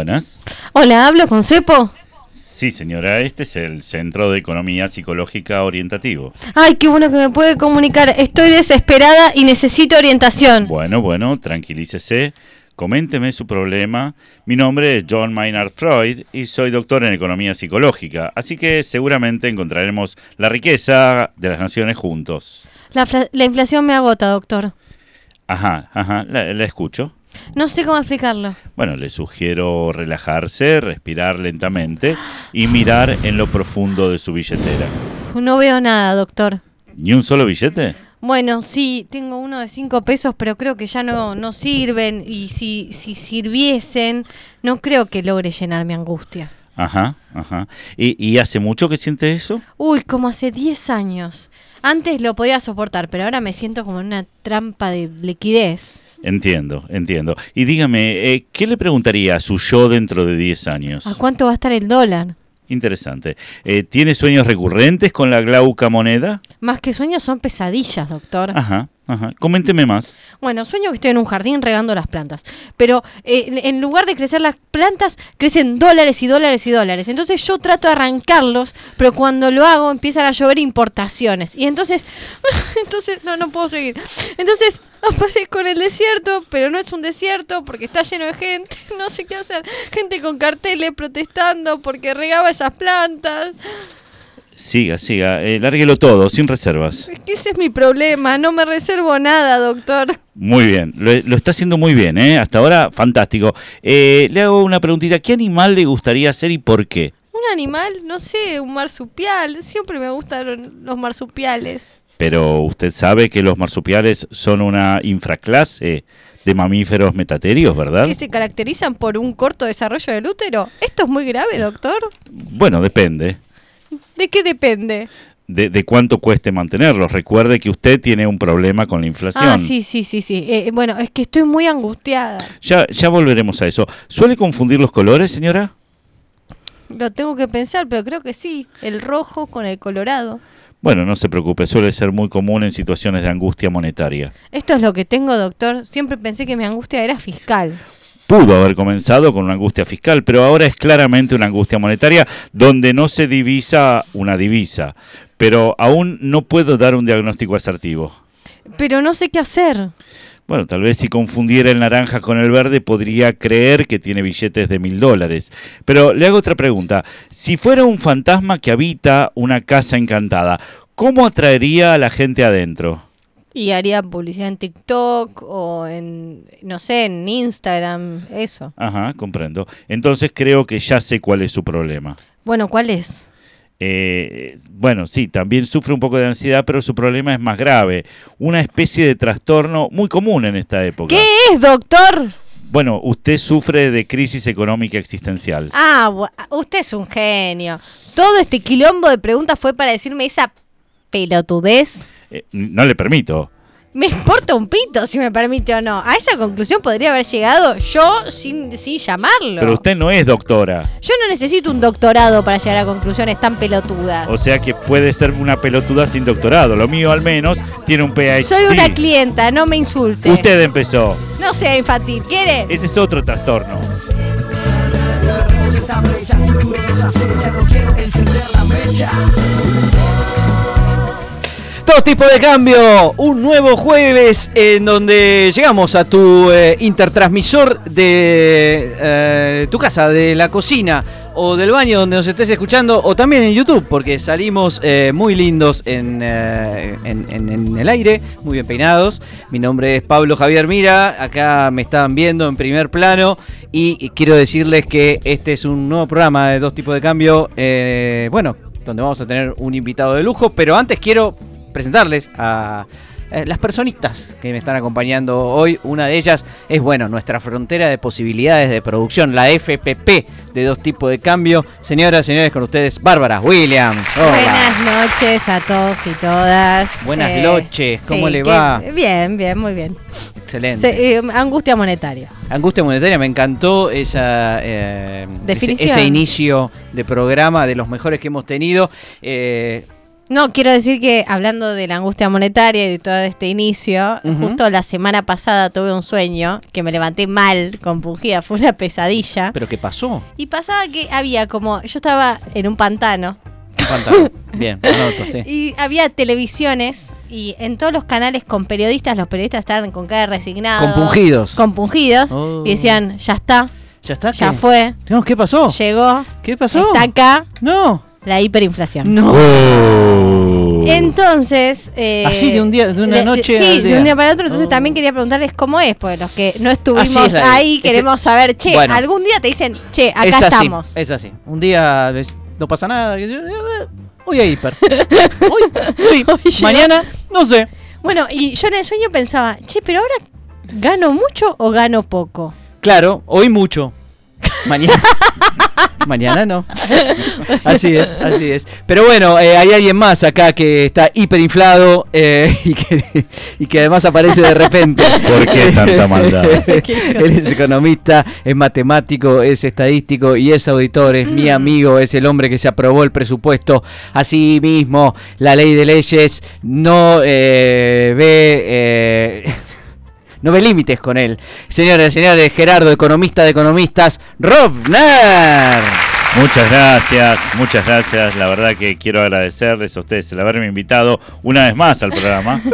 Buenas. Hola, ¿hablo con Cepo? Sí, señora, este es el Centro de Economía Psicológica Orientativo. Ay, qué bueno que me puede comunicar. Estoy desesperada y necesito orientación. Bueno, bueno, tranquilícese. Coménteme su problema. Mi nombre es John Maynard Freud y soy doctor en Economía Psicológica, así que seguramente encontraremos la riqueza de las naciones juntos. La, fla- la inflación me agota, doctor. Ajá, ajá, la, la escucho. No sé cómo explicarlo. Bueno, le sugiero relajarse, respirar lentamente y mirar en lo profundo de su billetera. No veo nada, doctor. ¿Ni un solo billete? Bueno, sí, tengo uno de cinco pesos, pero creo que ya no, no sirven. Y si, si sirviesen, no creo que logre llenar mi angustia. Ajá, ajá. ¿Y, y hace mucho que siente eso? Uy, como hace 10 años. Antes lo podía soportar, pero ahora me siento como en una trampa de liquidez. Entiendo, entiendo. Y dígame, eh, ¿qué le preguntaría a su yo dentro de 10 años? ¿A cuánto va a estar el dólar? Interesante. Eh, ¿Tiene sueños recurrentes con la glauca moneda? Más que sueños son pesadillas, doctor. Ajá, ajá. Coménteme más. Bueno, sueño que estoy en un jardín regando las plantas, pero eh, en- lugar de crecer las plantas, crecen dólares y dólares y dólares. Entonces yo trato de arrancarlos, pero cuando lo hago empiezan a llover importaciones. Y entonces, entonces, no, no puedo seguir. Entonces aparezco en el desierto, pero no es un desierto porque está lleno de gente, no sé qué hacer. Gente con carteles protestando porque regaba esas plantas. Siga, siga. Eh, lárguelo todo, sin reservas. Es que ese es mi problema, no me reservo nada, doctor. Muy bien, lo, lo está haciendo muy bien, ¿eh? Hasta ahora, fantástico. Eh, le hago una preguntita. ¿Qué animal le gustaría ser y por qué? Un animal, no sé, un marsupial. Siempre me gustaron los marsupiales. Pero usted sabe que los marsupiales son una infraclase de mamíferos metaterios, ¿verdad? Que se caracterizan por un corto desarrollo del útero. ¿Esto es muy grave, doctor? Bueno, depende. ¿De qué depende? De, de cuánto cueste mantenerlos. Recuerde que usted tiene un problema con la inflación. Ah, sí, sí, sí, sí. Eh, bueno, es que estoy muy angustiada. Ya, ya volveremos a eso. ¿Suele confundir los colores, señora? Lo tengo que pensar, pero creo que sí. El rojo con el colorado. Bueno, no se preocupe, suele ser muy común en situaciones de angustia monetaria. Esto es lo que tengo, doctor. Siempre pensé que mi angustia era fiscal. Pudo haber comenzado con una angustia fiscal, pero ahora es claramente una angustia monetaria donde no se divisa una divisa. Pero aún no puedo dar un diagnóstico asertivo. Pero no sé qué hacer. Bueno, tal vez si confundiera el naranja con el verde podría creer que tiene billetes de mil dólares. Pero le hago otra pregunta. Si fuera un fantasma que habita una casa encantada, ¿cómo atraería a la gente adentro? Y haría publicidad en TikTok o en, no sé, en Instagram, eso. Ajá, comprendo. Entonces creo que ya sé cuál es su problema. Bueno, ¿cuál es? Eh, bueno, sí, también sufre un poco de ansiedad, pero su problema es más grave. Una especie de trastorno muy común en esta época. ¿Qué es, doctor? Bueno, usted sufre de crisis económica existencial. Ah, usted es un genio. Todo este quilombo de preguntas fue para decirme esa pelotudez. Eh, no le permito. Me importa un pito si me permite o no. A esa conclusión podría haber llegado yo sin, sin llamarlo. Pero usted no es doctora. Yo no necesito un doctorado para llegar a conclusiones tan pelotudas. O sea que puede ser una pelotuda sin doctorado. Lo mío al menos tiene un PhD. Soy una clienta, no me insulte. Usted empezó. No sea infantil, ¿quiere? Ese es otro trastorno. Dos tipos de cambio, un nuevo jueves en donde llegamos a tu eh, intertransmisor de eh, tu casa, de la cocina o del baño donde nos estés escuchando o también en YouTube porque salimos eh, muy lindos en, en- en- el aire, muy bien peinados. Mi nombre es Pablo Javier Mira, acá me están viendo en primer plano y, quiero decirles que este es un nuevo programa de dos tipos de cambio, bueno, donde vamos a tener un invitado de lujo, pero antes quiero presentarles a eh, las personitas que me están acompañando hoy. Una de ellas es, bueno, nuestra frontera de posibilidades de producción, la FPP de dos tipos de cambio. Señoras, señores, con ustedes, Bárbara Williams. Hola. Buenas noches a todos y todas. Buenas Eh, noches, ¿cómo sí, le que- va? Bien, bien, muy bien. Excelente. Se- eh, angustia monetaria. Angustia monetaria, me encantó esa, eh, ese inicio de programa de los mejores que hemos tenido. No, quiero decir que hablando de la angustia monetaria y de todo este inicio, justo la semana pasada tuve un sueño que me levanté mal, compungida, fue una pesadilla. ¿Pero qué pasó? Y pasaba que había como, yo estaba en un pantano Pantalón. Bien, anoto, sí. y había televisiones y en todos los canales con periodistas, los periodistas estaban con cara resignados. Compungidos. Compungidos. Oh. Y decían, ya está, ¿Ya está? ya ¿Qué? fue, No, ¿Qué pasó? llegó, ¿Qué pasó? está acá No. La hiperinflación. No. Oh. Entonces. eh, Así de un día- de una noche Sí, al de un día para otro. Entonces Oh. también quería preguntarles cómo es, porque los que no estuvimos es ahí queremos saber, che, Bueno. algún día te dicen, che, acá es así, estamos. Es así. Un día no pasa nada. yo- eh, Hoy hay hiper. Hoy, sí. Hoy. Mañana, no sé. Bueno, y yo en el sueño pensaba, che, pero ahora gano mucho o gano poco. Claro, hoy mucho. Mañana. Mañana no. Así es, así es. Pero bueno, eh, hay alguien más acá que está hiperinflado eh, y, que, y que además aparece de repente. ¿Por qué tanta maldad? Él es economista, es matemático, es estadístico y es auditor, es mi amigo, es el hombre que se aprobó el presupuesto. Así mismo, la ley de leyes no eh, ve... no ve límites con él. Señoras y señores, Gerardo, economista de economistas, Rovner. Muchas gracias, muchas gracias. La verdad que quiero agradecerles a ustedes el haberme invitado una vez más al programa.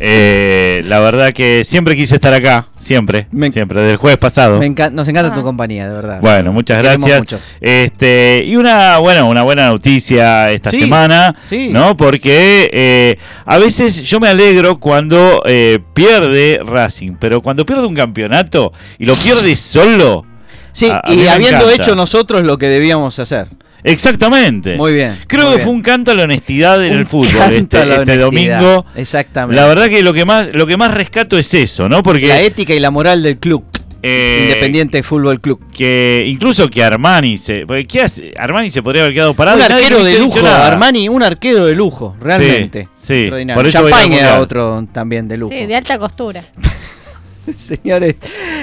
Eh, la verdad que siempre quise estar acá, siempre, Me- siempre, desde el jueves pasado. Me encan- nos encanta Ah. tu compañía, de verdad. Bueno, muchas gracias. mucho. Este, y una, bueno, una buena noticia esta Sí, semana, sí. ¿no? Porque eh, a veces yo me alegro cuando eh, pierde Racing, pero cuando pierde un campeonato y lo pierde solo. Sí, a- a mí y habiendo encanta. hecho nosotros lo que debíamos hacer. Exactamente. Muy bien. Creo muy que bien. fue un canto a la honestidad en Un el fútbol canto este, a la este domingo. Exactamente. La verdad que lo que más lo que más rescato es eso, ¿no? Porque la ética y la moral del club. eh, Independiente Fútbol Club. que incluso que Armani se porque ¿qué hace? Armani se podría haber quedado parado un arquero de lujo. Armani, un arquero de lujo, realmente. Sí, sí, por eso Champagne era otro también de lujo. Sí, de alta costura. Señores,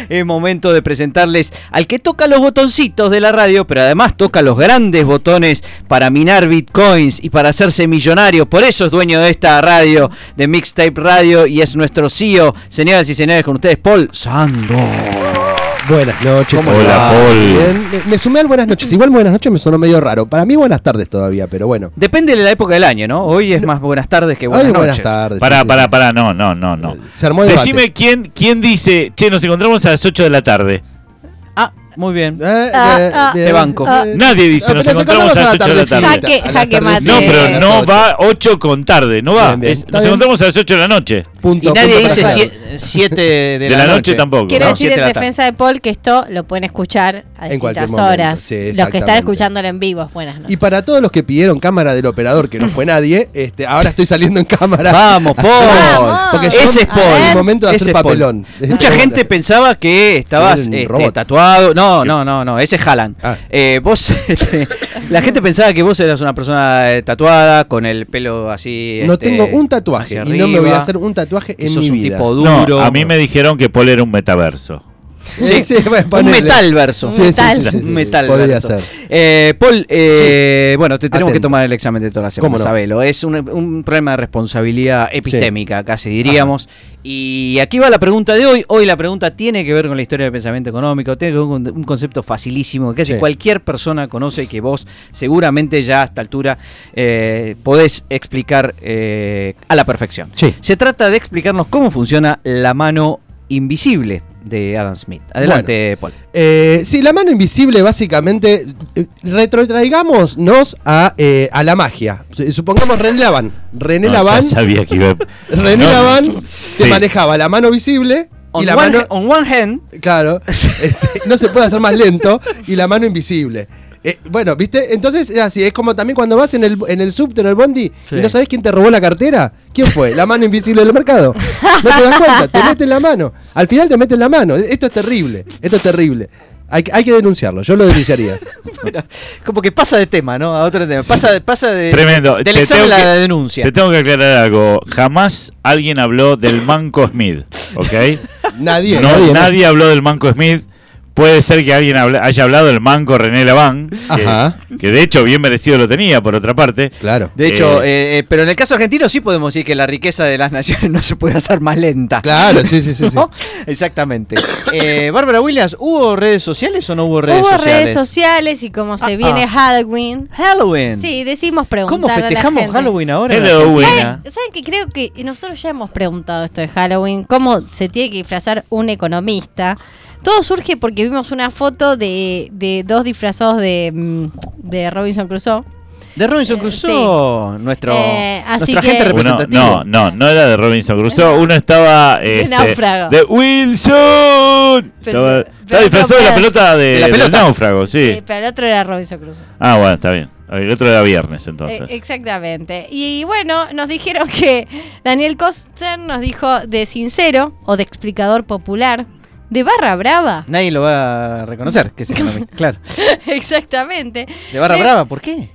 es momento de presentarles al que toca los botoncitos de la radio, pero además toca los grandes botones para minar bitcoins y para hacerse millonario. Por eso es dueño de esta radio, de Mixtape Radio, y es nuestro CEO. Señoras y señores, con ustedes, Paul Sando. Buenas noches. ¿Cómo. Hola, Paul. Bien. Me, me sumé al buenas noches. Igual buenas noches me sonó medio raro. Para mí buenas tardes todavía, pero bueno. Depende de la época del año, ¿no? Hoy es más buenas tardes que buenas Hoy noches. buenas tardes. Pará, sí, pará, pará, no, no, no, no. Se armó el debate. Decime quién, quién dice, che, nos encontramos a las 8 de la tarde. Ah, muy bien. Eh, Ah, eh, ah, de banco. ah. Nadie dice, Ah, nos se encontramos a las 8 de la tarde. Jaque- jaque mate. No, pero no va 8 con tarde, no va. Bien, bien. Es- Está nos bien. encontramos a las 8 de la noche. Punto, Y nadie punto dice Gerardo. 7 de, De la, la noche tampoco. Quiero No, decir en de defensa de Paul que esto lo pueden escuchar a En distintas horas. sí, Los que están escuchándolo en vivo, buenas noches. Y para todos los que pidieron cámara del operador, que no fue nadie, este, ahora estoy saliendo en cámara. Vamos, Paul. Vamos. Porque Ese es Paul. el momento de Ese hacer papelón. Mucha Este, gente pensaba que estabas este, tatuado. No, no, no, no. Ese es Haaland. Ah. Eh, vos, este, la gente pensaba que vos eras una persona eh, tatuada, con el pelo así. No este, tengo un tatuaje y no me voy a hacer un tatuaje en sos mi un vida. tipo No, duro. a mí me dijeron que Paul era un metaverso. Sí, un metal verso. Un metal. Un metal Podría verso. ser. Eh, Paul, eh, bueno, te tenemos que tomar el examen de toda la semana, ¿Cómo no? sabelo. Es un, un problema de responsabilidad epistémica, casi diríamos. Y aquí va la pregunta de hoy. Hoy la pregunta tiene que ver con la historia del pensamiento económico, tiene que ver con un concepto facilísimo que casi Sí. cualquier persona conoce y que vos seguramente ya a esta altura eh, podés explicar eh, a la perfección. Sí. Se trata de explicarnos cómo funciona la mano invisible de Adam Smith. Adelante, Paul. Eh, sí, la mano invisible, básicamente, eh, retrotraigámonos a, eh, a la magia. Su- Supongamos René Laván. René No, Laván, sabía que iba René No. Laván se Sí. manejaba la mano visible On y la one, mano. on one hand, Claro, este, no se puede hacer más lento y la mano invisible. Eh, bueno, ¿viste? Entonces es así, es como también cuando vas en el, en el subte, en el bondi, Sí. y no sabes quién te robó la cartera. ¿Quién fue? La mano invisible del mercado. No te das cuenta, te meten la mano. Al final te meten la mano. Esto es terrible, esto es terrible. Hay, que- hay que denunciarlo, yo lo denunciaría. Bueno, como que pasa de tema, ¿no? A otro tema. Pasa, pasa de, Tremendo. del Te examen tengo a que- la denuncia. Te tengo que aclarar algo. Jamás alguien habló del Manco Smith, ¿ok? Nadie, No, nadie. nadie, habló del Manco Smith Puede ser que alguien haya hablado del manco René Laván, que, Ajá. que de hecho bien merecido lo tenía, por otra parte. Claro. De hecho, Eh, eh, eh, pero en el caso argentino sí podemos decir que la riqueza de las naciones no se puede hacer más lenta. Claro, sí, sí, sí. sí. Exactamente. Eh, Bárbara Williams, ¿hubo redes sociales o no hubo redes Hubo sociales? redes sociales y como se Ah, viene ah. Halloween, Halloween. sí, decimos preguntar ¿Cómo a la festejamos gente. Halloween ahora? en Halloween. ¿Saben, saben que creo que nosotros ya hemos preguntado esto de Halloween? ¿Cómo se tiene que disfrazar un economista? Todo surge porque vimos una foto de, de dos disfrazados de, mm, de Robinson Crusoe. De Robinson Eh, Crusoe, nuestro, Eh, así nuestra que- gente Uno, representativa. no, no, no era de Robinson Crusoe. Uno estaba. De este, náufrago. De Wilson. Pero- estaba pero estaba disfrazado de la pelota de, de la del pelota. náufrago, sí. Sí, pero el otro era Robinson Crusoe. Ah, bueno, está bien. El otro era viernes entonces. Eh, exactamente. Y bueno, nos dijeron que Daniel Koster nos dijo de sincero o de explicador popular, de barra brava. Nadie lo va a reconocer, que es economista. claro. exactamente. De Barra Eh, Brava, ¿por qué?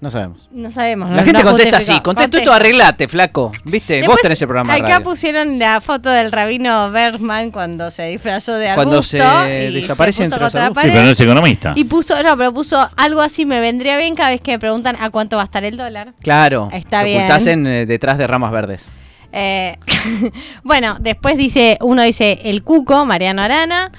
No sabemos. No sabemos. La no- gente no contesta así, contesta Contesta. esto, arreglate, flaco. ¿Viste? Vos tenés el programa Acá radio. pusieron la foto del rabino Bergman cuando se disfrazó de arbusto. Cuando se y desaparece se entre los la. Sí, pero no es economista. Y puso, no, pero puso algo así, me vendría bien cada vez que me preguntan a cuánto va a estar el dólar. Claro. Está bien. ocultás en, eh, detrás de ramas verdes. Eh, bueno, después dice, uno dice el cuco, Mariano Arana.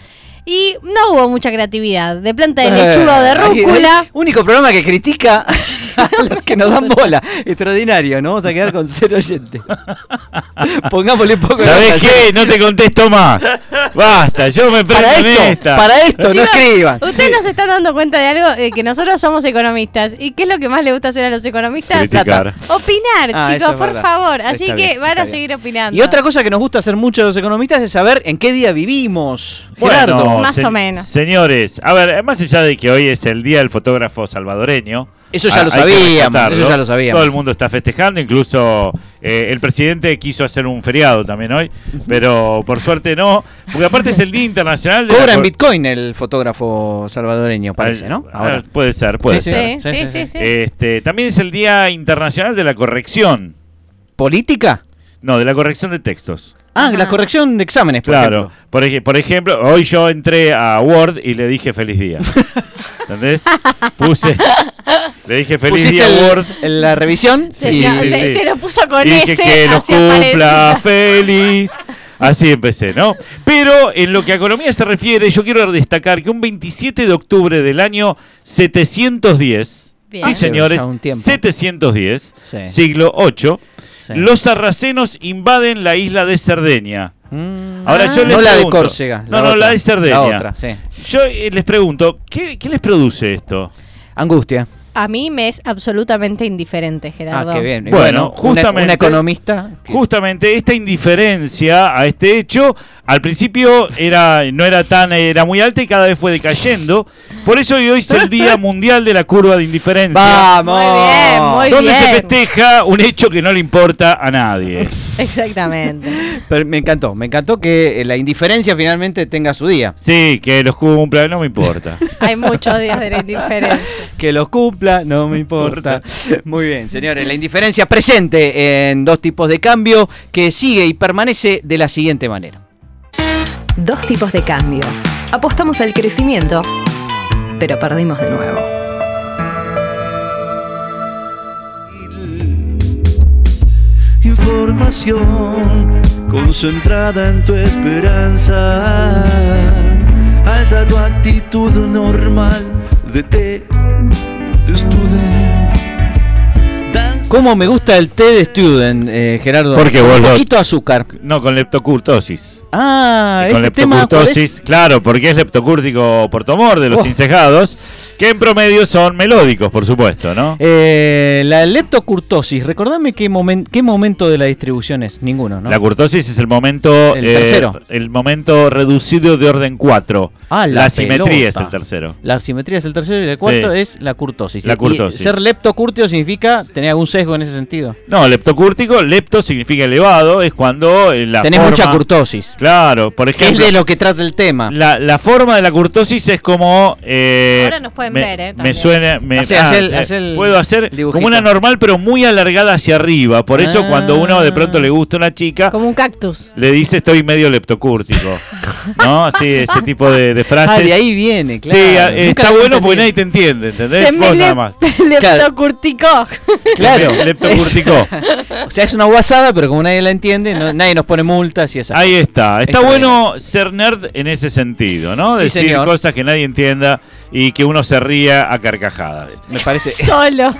Y no hubo mucha creatividad. De planta de lechuga o de Eh, rúcula. Único programa que critica a los que nos dan bola. Extraordinario, ¿no? Vamos a quedar con cero oyentes. Pongámosle un poco de ¿Sabés qué? No te contesto más. Basta, yo me prendo Para en esto, esta. para esto, no escriban. Ustedes no se están dando cuenta de algo, de que nosotros somos economistas. ¿Y qué es lo que más le gusta hacer a los economistas? Criticar. Opinar, Ah, chicos, por verdad. favor. Así Está que bien, van a bien. seguir opinando. Y otra cosa que nos gusta hacer mucho a los economistas es saber en qué día vivimos. Gerardo. Más o menos. Señores, a ver, más allá de que hoy es el día del fotógrafo salvadoreño. Eso ya lo sabíamos, eso ya lo sabíamos. Todo el mundo está festejando, incluso eh, el presidente quiso hacer un feriado también hoy, pero por suerte no, porque aparte es el Día Internacional de la Cobra en Bitcoin el fotógrafo salvadoreño, parece, ¿no? Ah, puede ser, puede Sí, ser. Sí, sí, sí, sí. Este, también es el Día Internacional de la Corrección. ¿Política? No, de la corrección de textos. Ah, Ajá. la corrección de exámenes, por Claro. ejemplo. Por, ej- por ejemplo, hoy yo entré a Word y le dije feliz día. ¿Entendés? Puse. Le dije feliz día el- Word. en la revisión Se, Y- no, sí, se- sí. se lo puso con y dije ese. que los así cumpla feliz. Así empecé, ¿no? Pero en lo que a economía se refiere, yo quiero destacar que un 27 de octubre del año 710, Bien. sí señores, ya un tiempo. 710, Sí. siglo 8, Sí. los sarracenos invaden la isla de Cerdeña. Mm. Ahora yo les no la de pregunto- Córcega. No, no, otra, la de Cerdeña. La otra, sí. Yo eh, les pregunto, ¿qué, qué les produce esto? Angustia. A mí me es absolutamente indiferente, Gerardo. Ah, qué bien. Y Bueno, una- justamente- Una, economista. que- Justamente esta indiferencia a este hecho, al principio era no era tan era muy alta y cada vez fue decayendo. Por eso hoy es el Día Mundial de la Curva de Indiferencia. ¡Vamos! Muy bien, muy donde se bien. festeja un hecho que no le importa a nadie. Exactamente. Pero me encantó, me encantó que eh, la indiferencia finalmente tenga su día. Sí, que los cumpla, no me importa. Hay muchos días de la indiferencia. Que los cumpla, no me importa. Muy bien, señores. La indiferencia presente en dos tipos de cambio que sigue y permanece de la siguiente manera. Dos tipos de cambio. Apostamos al crecimiento, pero perdimos de nuevo. Información concentrada en tu esperanza. Alta tu actitud normal de té ¿Cómo me gusta el té de Student, eh, Gerardo? Porque vos Un poquito azúcar. No, con leptocurtosis. Ah, con este tema. ¿cuál es? leptocurtosis, claro, porque es leptocúrtico por tumor de los Oh. incejados, que en promedio son melódicos, por supuesto, ¿no? Eh, la leptocurtosis, recordame qué, momen- qué momento de la distribución es. Ninguno, ¿no? La curtosis es el momento El eh, tercero. el momento reducido de orden 4. Ah, la la simetría es el tercero. La simetría es el tercero y el cuarto Sí. es la curtosis. La Y curtosis. ser leptocurtio significa tener algún sesgo en ese sentido. No, leptocúrtico, lepto significa elevado, es cuando eh, la Tenés forma- mucha curtosis. Claro, por Que es ejemplo, de lo que trata el tema. la, la forma de la curtosis es como... eh, Ahora nos pueden me, ver, eh, Me suena... Me, Hacé- ah, el- el puedo hacer dibujito. como una normal, pero muy alargada hacia arriba. Por eso Ah. cuando uno de pronto le gusta una chica, Como un cactus. le dice estoy medio leptocúrtico. ¿No? Así, ese tipo de, de frases. Ah, de ahí viene, claro. Sí, eh, Nunca está bueno porque nadie te entiende, ¿entendés? Se Vos me nada más. leptocurticó. Claro. Le- leptocurticó. O sea, es una guasada, pero como nadie la entiende, no- nadie nos pone multas y esas Ahí cosas. Está. Está Está bueno ser nerd en ese sentido, ¿no? Sí, Decir señor. cosas que nadie entienda y que uno se ría a carcajadas. Me parece. Solo.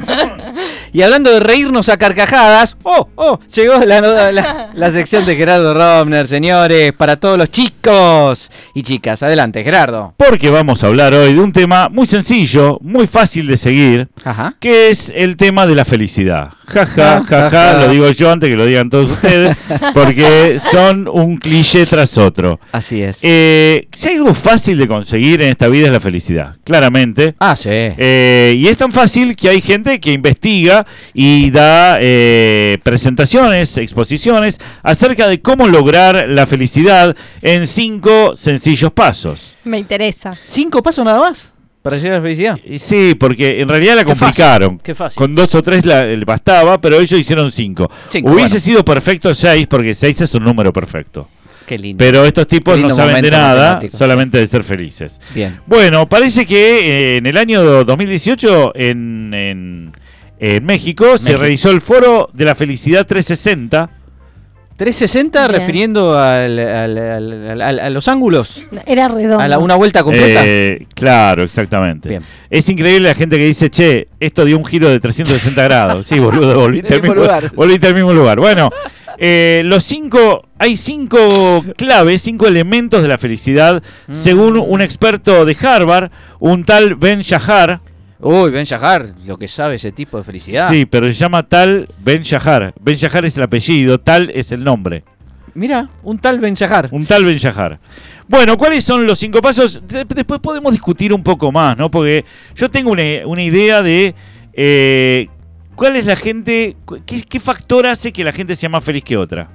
Y hablando de reírnos a carcajadas, oh, oh, llegó la, la, la sección de Gerardo Romner, señores, para todos los chicos y chicas. Adelante, Gerardo. Porque vamos a hablar hoy de un tema muy sencillo, muy fácil de seguir, Ajá. que es el tema de la felicidad. Ja, ja, Ah, ja, ja. lo digo yo antes que lo digan todos ustedes, porque son un cliché tras otro. Así es. Eh, si hay algo fácil de conseguir en esta vida es la felicidad, claramente. ah, sí. Eh, y es tan fácil que hay gente que investiga y da eh, presentaciones, exposiciones acerca de cómo lograr la felicidad en cinco sencillos pasos. Me interesa. ¿Cinco pasos nada más para llegar a la felicidad? Y Sí, porque en realidad la Qué fácil, complicaron. qué fácil. Con dos o tres la- bastaba, pero ellos hicieron cinco. Cinco, Hubiese bueno. sido perfecto seis, porque seis es un número perfecto. Qué lindo. Pero estos tipos no saben de nada, matemático. solamente de ser felices. Bien. Bueno, parece que eh, en el año 2018 en, en- en México, se realizó el foro de la felicidad 360. 360 Bien. refiriendo al- al- al- al- a los ángulos. Era redondo. A la- una vuelta completa. Eh, claro, exactamente. Bien. Es increíble la gente que dice, che, esto dio un giro de 360 grados. Sí, boludo, volviste, al mismo, lugar. volviste al mismo lugar. Bueno, eh, los cinco, hay cinco claves, cinco elementos de la felicidad, Mm. según un experto de Harvard, un tal Ben Shahar. Uy, Ben Shahar, lo que sabe ese tipo de felicidad. Sí, pero se llama tal Ben Shahar. Ben Shahar es el apellido, tal es el nombre. Mira, un tal Ben Shahar. Un tal Ben Shahar. Bueno, ¿cuáles son los cinco pasos? De- después podemos discutir un poco más, ¿no? Porque yo tengo una, una idea de eh, cuál es la gente, qué, qué factor hace que la gente sea más feliz que otra.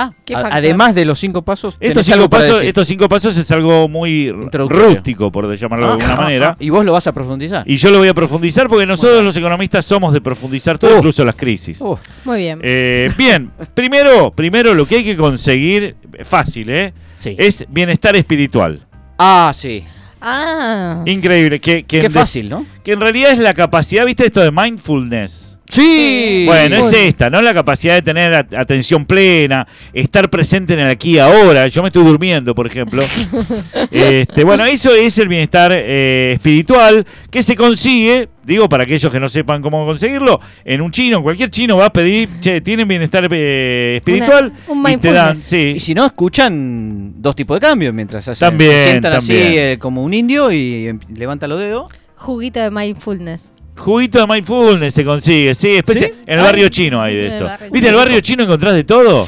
Ah, ¿Qué a- factor? además de los cinco pasos, Estos cinco, para pasos, decir. estos cinco pasos es algo muy rústico, por llamarlo de Ah, alguna ah, manera. ah, Y vos lo vas a profundizar. Y yo lo voy a profundizar porque nosotros los economistas somos de profundizar todo, Uh. incluso las crisis. Uh, Muy bien. Eh, bien, primero, primero lo que hay que conseguir, fácil, ¿eh? sí. Es bienestar espiritual. Ah, sí. Ah. Increíble. Que, que Qué fácil, ¿no? que en realidad es la capacidad, ¿viste esto de mindfulness? Sí. Bueno, es Bueno. esta, ¿no? La capacidad de tener at- atención plena, estar presente en el aquí y ahora. Yo me estoy durmiendo, por ejemplo. este, bueno, eso es el bienestar eh, espiritual que se consigue, digo para aquellos que no sepan cómo conseguirlo, en un chino, en cualquier chino va a pedir, che, ¿tienen bienestar eh, espiritual? Una- un y te dan, mindfulness. sí. Y si no, escuchan dos tipos de cambios mientras hacen. También, se sientan así eh, como un indio y em, levanta los dedos. Juguito de mindfulness. Juguito de mindfulness se consigue, sí, ¿Sí? en el barrio chino hay de eso. ¿Viste? En el barrio chino encontrás de todo.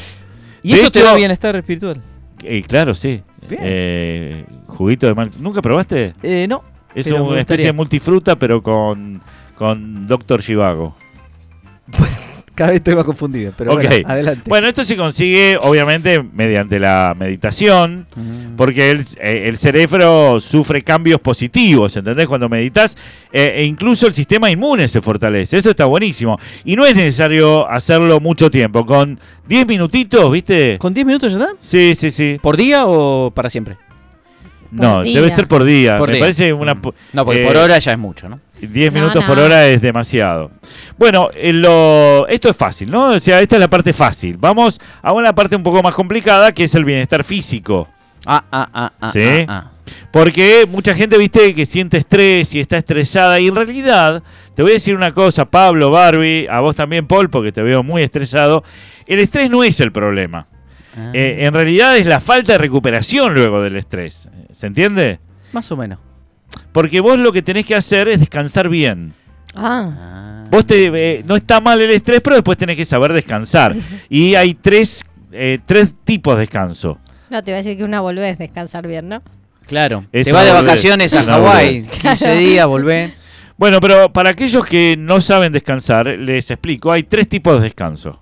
Y De eso te da bienestar espiritual. Eh, claro, sí. Eh, juguito de mal. ¿Nunca probaste? Eh, no. Es una especie de multifruta, pero con, con Doctor Chivago. Cada vez estoy más confundido. Pero bueno, adelante. Bueno, esto se consigue, obviamente, mediante la meditación, Mm. porque el, eh, el cerebro sufre cambios positivos, ¿entendés? Cuando meditas, eh, e incluso el sistema inmune se fortalece. Eso está buenísimo. Y no es necesario hacerlo mucho tiempo. Con 10 minutitos, ¿viste? ¿Con 10 minutos ya está? Sí, sí, sí. ¿Por día o para siempre? No, día. debe ser por día. Por Me día. parece una. Mm. No, porque eh, por hora ya es mucho, ¿no? 10 No, minutos no. por hora es demasiado. Bueno, eh, lo, esto es fácil, ¿no? O sea, esta es la parte fácil. Vamos a una parte un poco más complicada, que es el bienestar físico. Ah, ah, ah, ah. Sí. ah, ah. Porque mucha gente, viste, que siente estrés y está estresada. Y en realidad, te voy a decir una cosa, Pablo, Barbie, a vos también, Paul, porque te veo muy estresado. El estrés no es el problema. Ah. Eh, en realidad es la falta de recuperación luego del estrés. ¿Se entiende? Más o menos. Porque vos lo que tenés que hacer es descansar bien. Ah. Ah. Vos te, eh, no está mal el estrés, pero después tenés que saber descansar. Y hay tres, eh, tres tipos de descanso. No, te iba a decir que una volvés a descansar bien, ¿no? Claro. Es Te vas de vacaciones a Hawái. boludez. 15 días, volvé. Bueno, pero para aquellos que no saben descansar, les explico, hay tres tipos de descanso.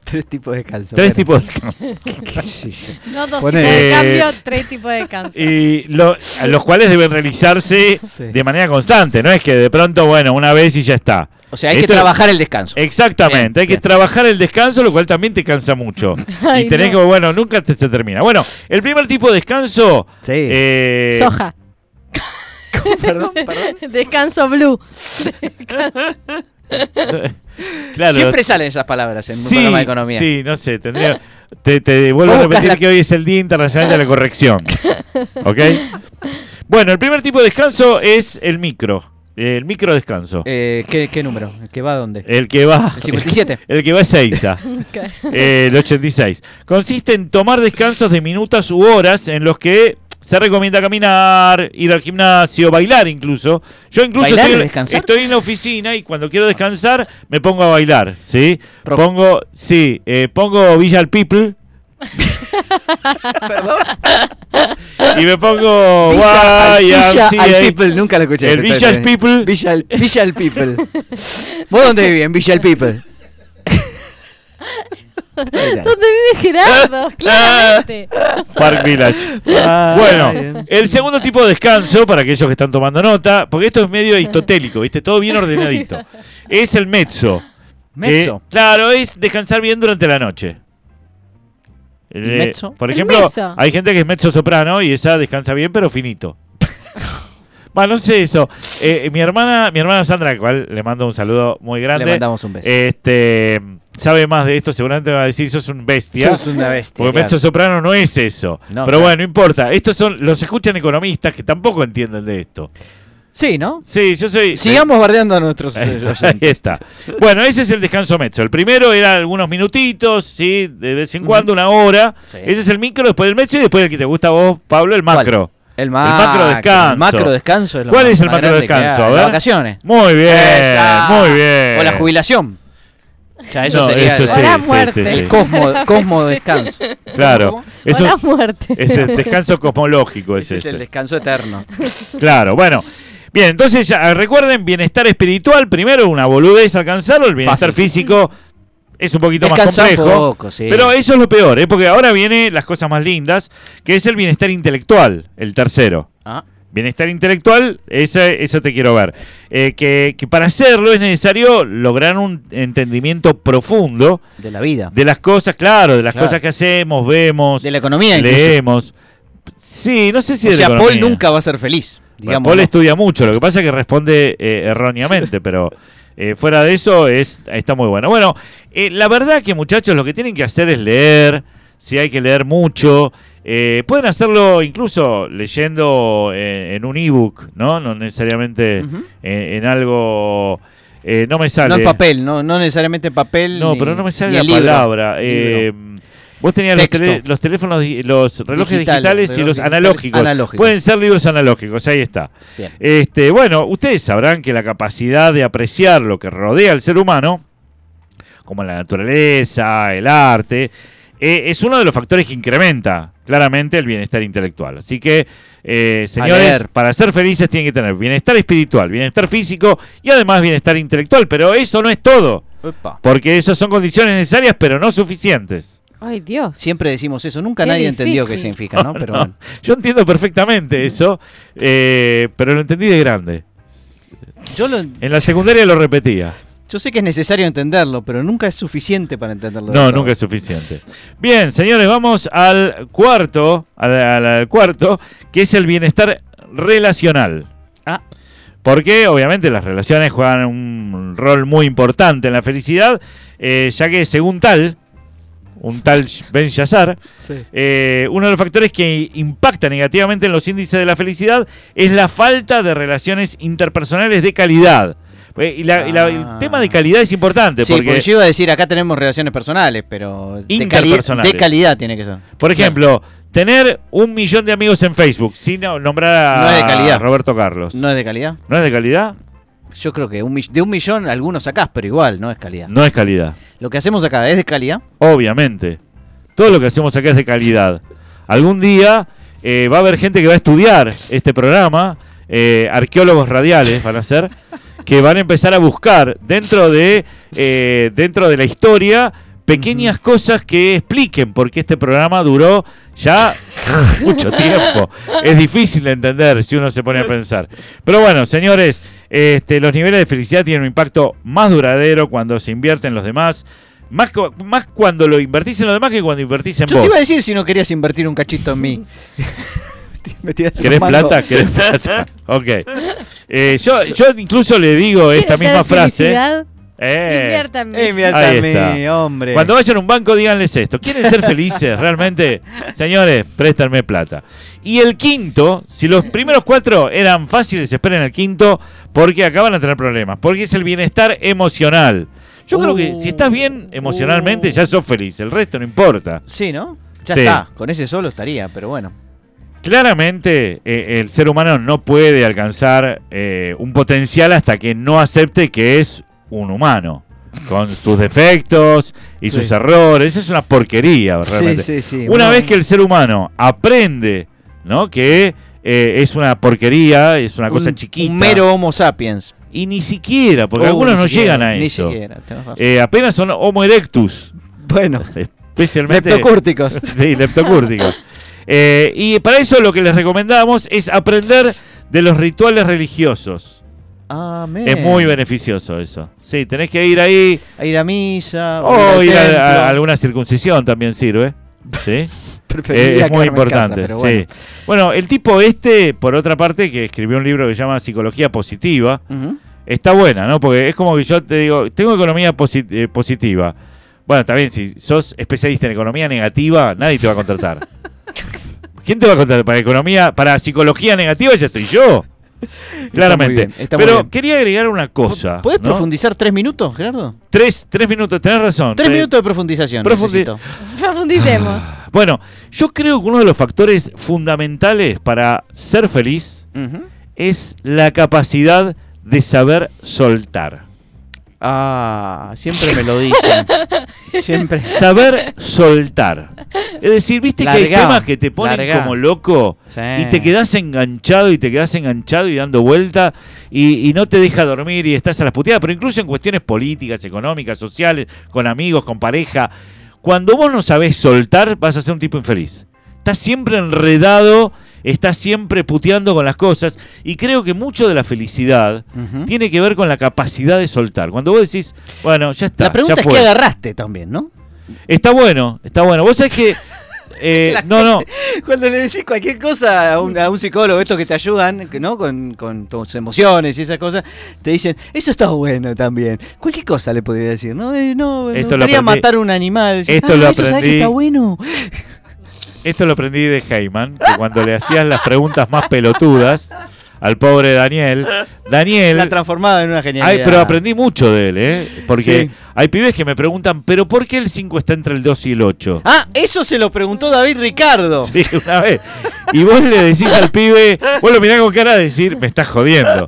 Tres tipos de descanso. Tres tipos de descanso. ¿Qué sé yo. No dos Poné- tipos de Eh, cambio, tres tipos de cáncer. Y lo- los cuales deben realizarse Sí. de manera constante, no es que de pronto, bueno, una vez y ya está. O sea, hay Esto- que trabajar el descanso. Exactamente, Bien, hay que bien. trabajar el descanso, lo cual también te cansa mucho. Ay, y tenés no. que, bueno, nunca te, se termina. Bueno, el primer tipo de descanso. Sí. eh, Soja. perdón, perdón. Descanso blue. Claro. Siempre salen esas palabras en un sí, programa de economía. Sí, no sé, tendría. Te, te vuelvo a repetir la- que hoy es el Día Internacional de la Corrección. ¿Ok? Bueno, el primer tipo de descanso es el micro. El micro descanso. Eh, ¿qué, qué número? ¿El que va a dónde? El que va. El 57. El que va es 6 el 86. Consiste en tomar descansos de minutos u horas en los que se recomienda caminar, ir al gimnasio, bailar incluso. Yo incluso ¿Bailar estoy, en la oficina y cuando quiero descansar me pongo a bailar, ¿sí? Rock. Pongo, sí, eh, pongo Visual People Perdón. y me pongo Villa, al- Villa YMCA. al People, nunca lo escuché. El estoy- People. Villa al, Villa al People. ¿Vos dónde vivís? En Villa al People. ¿Dónde vive Gerardo? Claramente. Park Village. Bueno, el segundo tipo de descanso, para aquellos que están tomando nota, porque esto es medio aristotélico, ¿viste? Todo bien ordenadito. Es el mezzo. Mezzo. claro, es descansar bien durante la noche. ¿Y Eh, mezzo? Por El ejemplo, mezzo. hay gente que es mezzo soprano y esa descansa bien, pero finito. Bueno, no sé eso. Eh, mi hermana, mi hermana Sandra, al cual le mando un saludo muy grande. Le mandamos un beso. Este sabe más de esto, seguramente va a decir, sos un bestia. Sos una bestia. Porque claro. mezzo soprano no es eso. No, Pero claro. bueno, no importa. Estos son, los escuchan economistas que tampoco entienden de esto. Sí, ¿no? Sí, yo soy. Sigamos bardeando a nuestros eh, Ahí está. Bueno, ese es el descanso mezzo. El primero era algunos minutitos, sí, de vez en cuando, una hora. Sí. Ese es el micro, después el mezzo y después el que te gusta a vos, Pablo, el ¿Cuál? macro. El macro, descanso. El macro descanso es lo ¿Cuál más- es el macro descanso? Las vacaciones. Muy bien, Esa. muy bien. O la jubilación. Ya, eso No, sería eso el, sí, muerte. sí, sí. el cosmo, cosmo descanso. Claro. ¿Cómo? Es, o la un- muerte. es el descanso cosmológico, es Ese es ese. el descanso eterno. Claro, bueno. Bien, entonces ya, recuerden, bienestar espiritual, primero una boludez alcanzarlo, el bienestar Fácil. físico es un poquito Descansa más complejo. poco, sí. Pero eso es lo peor, ¿eh? porque ahora viene las cosas más lindas, que es el bienestar intelectual, el tercero. Ah, Bienestar intelectual, eso te quiero ver. Eh, que, que para hacerlo es necesario lograr un entendimiento profundo de la vida. de las cosas, claro, de las Claro. cosas que hacemos, vemos, De la economía incluso. leemos. Sí, no sé si O de la sea, Paul nunca va a ser feliz. Digamos, Paul ¿no? estudia mucho, lo que pasa es que responde eh, erróneamente, pero eh, fuera de eso es está muy bueno. Bueno, la verdad que muchachos lo que tienen que hacer es leer, si hay que leer mucho, eh, pueden hacerlo incluso leyendo eh, en un ebook, ¿no? No necesariamente Ujú. en, en algo... eh, no me sale... No en papel, no, no necesariamente en papel. No, ni- pero no me sale la palabra. Eh, vos tenías los, tele- los teléfonos, los relojes Digitales, digitales y los analógicos. analógicos. Pueden ser libros analógicos, ahí está. Bien. Este, bueno, ustedes sabrán que la capacidad de apreciar lo que rodea al ser humano, como la naturaleza, el arte, eh, es uno de los factores que incrementa claramente el bienestar intelectual. Así que, eh, señores, para ser felices tienen que tener bienestar espiritual, bienestar físico y además bienestar intelectual. Pero eso no es todo, porque esas son condiciones necesarias, pero no suficientes. Ay, Dios. Siempre decimos eso, nunca Qué nadie entendió qué significa, ¿no? Pero No, bueno. Yo entiendo perfectamente eso, eh, pero lo entendí de grande. Yo, lo- En la secundaria lo repetía. Yo sé que es necesario entenderlo, pero nunca es suficiente para entenderlo. No, nunca es suficiente. Bien, señores, vamos al cuarto, al, al- al cuarto, que es el bienestar relacional. Ah, Porque obviamente las relaciones juegan un rol muy importante en la felicidad, eh, ya que según tal, un tal Ben Yazar, sí. eh, uno de los factores que impacta negativamente en los índices de la felicidad es la falta de relaciones interpersonales de calidad. Eh, Y, la- y la- el Ah. tema de calidad es importante Sí, porque, porque yo iba a decir, acá tenemos relaciones personales, pero de, cali- Interpersonales. de calidad tiene que ser. por ejemplo, tener un millón de amigos en Facebook sin no- nombrar a No es de calidad. Roberto Carlos. ¿No es de calidad? ¿No es de calidad? Yo creo que un de un millón algunos sacás, pero igual, no es calidad. No es calidad. Lo que hacemos acá es de calidad. Obviamente. Todo lo que hacemos acá es de calidad. Algún día eh, va a haber gente que va a estudiar este programa, eh, arqueólogos radiales van a ser, que van a empezar a buscar dentro de, eh, dentro de la historia pequeñas cosas que expliquen por qué este programa duró ya mucho tiempo. Es difícil de entender si uno se pone a pensar. Pero bueno, señores, este, los niveles de felicidad tienen un impacto más duradero cuando se invierte en los demás. Más, más cuando lo invertís en los demás que cuando invertís en Yo vos. te iba a decir si no querías invertir un cachito en mí. Me ¿Querés plata? ¿Querés plata? Ok. Eh, yo, yo incluso le digo esta ¿Quieres misma frase. Eh, está. hombre. Cuando vayan a un banco, díganles esto. ¿Quieren ser felices realmente? Señores, préstanme plata. Y el quinto, si los primeros cuatro eran fáciles, esperen el quinto, porque acá van a tener problemas. Porque es el bienestar emocional. Yo creo que si estás bien emocionalmente, ya sos feliz. El resto no importa. Sí, ¿no? Ya Sí. está. Con ese solo estaría, pero bueno. Claramente, eh, el ser humano no puede alcanzar eh, un potencial hasta que no acepte que es un humano. Con sus defectos y Sí. sus errores. Es una porquería, realmente. Sí, sí, sí. Una vez que el ser humano aprende, ¿no? Que eh, es una porquería, es una cosa chiquita. Un mero Homo sapiens. Y ni siquiera, porque Oh, algunos no siquiera, llegan a Ni eso. siquiera. Eh, apenas son Homo erectus. bueno, Especialmente. leptocúrticos. Sí, leptocúrticos. Eh, y para eso lo que les recomendamos es aprender de los rituales religiosos. Amén. Es muy beneficioso eso. Sí, tenés que ir ahí. A ir a misa. O ir a, alguna circuncisión también sirve. ¿Sí? Eh, es muy casa, importante. pero sí. bueno. Bueno, el tipo este, por otra parte, que escribió un libro que se llama Psicología Positiva, está buena, ¿no? Porque es como que yo te digo, tengo economía eh, positiva. Bueno, bien, si sos especialista en economía negativa, nadie te va a contratar. ¿Quién te va a contratar para economía, para psicología negativa? Ya estoy yo. Claramente. bien, está muy Pero bien. quería agregar una cosa. ¿Puedes ¿no? profundizar tres minutos, Gerardo? Tres, tres minutos, tenés razón. Tres Eh, minutos de profundización. profundi- necesito. Profundicemos. Bueno, yo creo que uno de los factores fundamentales para ser feliz es la capacidad de saber soltar. Ah, siempre me lo dicen. siempre. Saber soltar. Es decir, viste que hay temas que te ponen como loco Sí. y te quedás enganchado y te quedás enganchado y dando vuelta y, y no te deja dormir y estás a las puteadas, pero incluso en cuestiones políticas, económicas, sociales, con amigos, con pareja. Cuando vos no sabés soltar, vas a ser un tipo infeliz. Estás siempre enredado, estás siempre puteando con las cosas y creo que mucho de la felicidad tiene que ver con la capacidad de soltar. Cuando vos decís, bueno, ya está. La pregunta ya es fue. qué agarraste también, ¿no? Está bueno, está bueno. Vos sabés que. eh, no, no. Cuando le decís cualquier cosa a un, a un psicólogo, estos que te ayudan, que, ¿no? Con, con tus emociones y esas cosas, te dicen, eso está bueno también. Cualquier cosa le podría decir, ¿no? Eh, no, me Esto lo gustaría aprendí- matar un animal. esto "Ah, lo eso sabés que aprendí- está bueno. Esto lo aprendí de Heyman, que cuando le hacías las preguntas más pelotudas al pobre Daniel, Daniel. La transformada en una genialidad. Ay, pero aprendí mucho de él, ¿eh? Porque Sí. hay pibes que me preguntan, ¿pero por qué el 5 está entre el 2 y el 8? Ah, eso se lo preguntó David Ricardo. Sí, una vez. Y vos le decís al pibe, vos lo mirás con cara de decir, me estás jodiendo.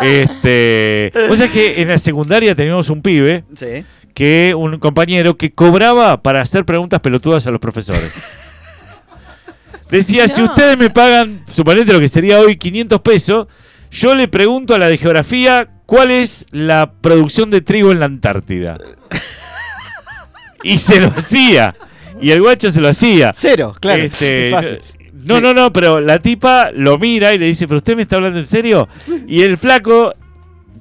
Este, vos sabés que en la secundaria teníamos un pibe Sí. que un compañero que cobraba para hacer preguntas pelotudas a los profesores. Decía, si ustedes me pagan, suponete lo que sería hoy 500 pesos, yo le pregunto a la de geografía cuál es la producción de trigo en la Antártida. Y se lo hacía. Y el guacho se lo hacía. Cero, claro. Este, es fácil. no, Sí. no, no, pero la tipa lo mira y le dice, ¿pero usted me está hablando en serio? Y el flaco,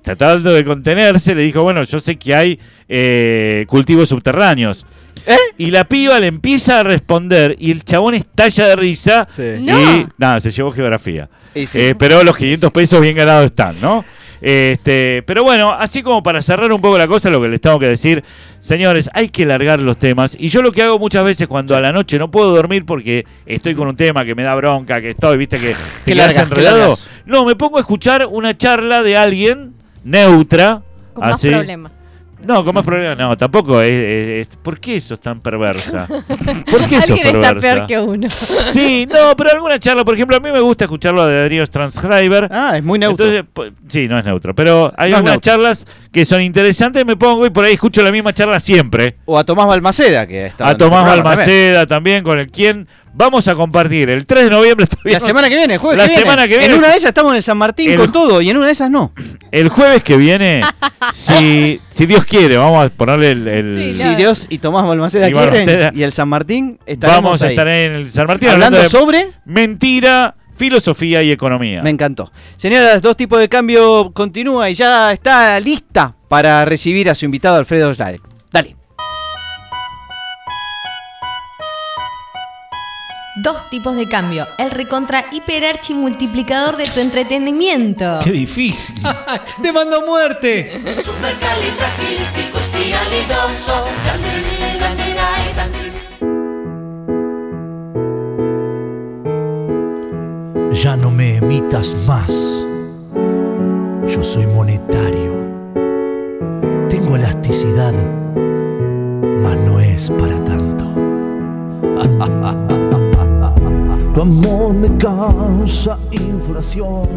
tratando de contenerse, le dijo, bueno, yo sé que hay eh, cultivos subterráneos. ¿Eh? Y la piba le empieza a responder y el chabón estalla de risa Sí. y No. nada, se llevó geografía. Sí. Eh, pero los 500 pesos bien ganados están, ¿no? Este, pero bueno, así como para cerrar un poco la cosa, lo que les tengo que decir, señores, hay que largar los temas. Y yo lo que hago muchas veces cuando a la noche no puedo dormir porque estoy con un tema que me da bronca, que estoy, viste, que te ¿Qué quedas largas? ¿Qué enredado. No, me pongo a escuchar una charla de alguien neutra. Con más así. problemas. No, con más problemas. No, tampoco es, es- es- ¿Por qué sos tan perversa? ¿Por qué sos Alguien está peor que uno. Sí, no, pero alguna charla, por ejemplo, a mí me gusta escucharlo de Darío Transcriber. Ah, es muy neutro. Entonces, po- sí, no es neutro, pero hay No algunas charlas que son interesantes, me pongo y por ahí escucho la misma charla siempre. o a Tomás Balmaceda, que está A Tomás Balmaceda también, con el quien Vamos a compartir el 3 de noviembre. todavía La no- semana que viene, el jueves La que viene. semana que viene. En una de esas estamos en San Martín El- con todo y en una de esas no. El jueves que viene, si, si Dios quiere, vamos a ponerle el. el- Sí, Si. Dios y Tomás Balmaceda Y quieren Balmaceda. y el San Martín estaremos vamos a ahí. estar en el San Martín hablando sobre mentira, filosofía y economía. Me encantó. Señoras, dos tipos de cambio continúa y ya está lista para recibir a su invitado Alfredo Schlarek. Dale. Dos tipos de cambio. El recontra hiperarchi multiplicador de tu entretenimiento. Qué difícil. ¡Te mando muerte! Ya no me emitas más. Yo soy monetario. Tengo elasticidad, mas no es para tanto. Tu amor me causa inflación.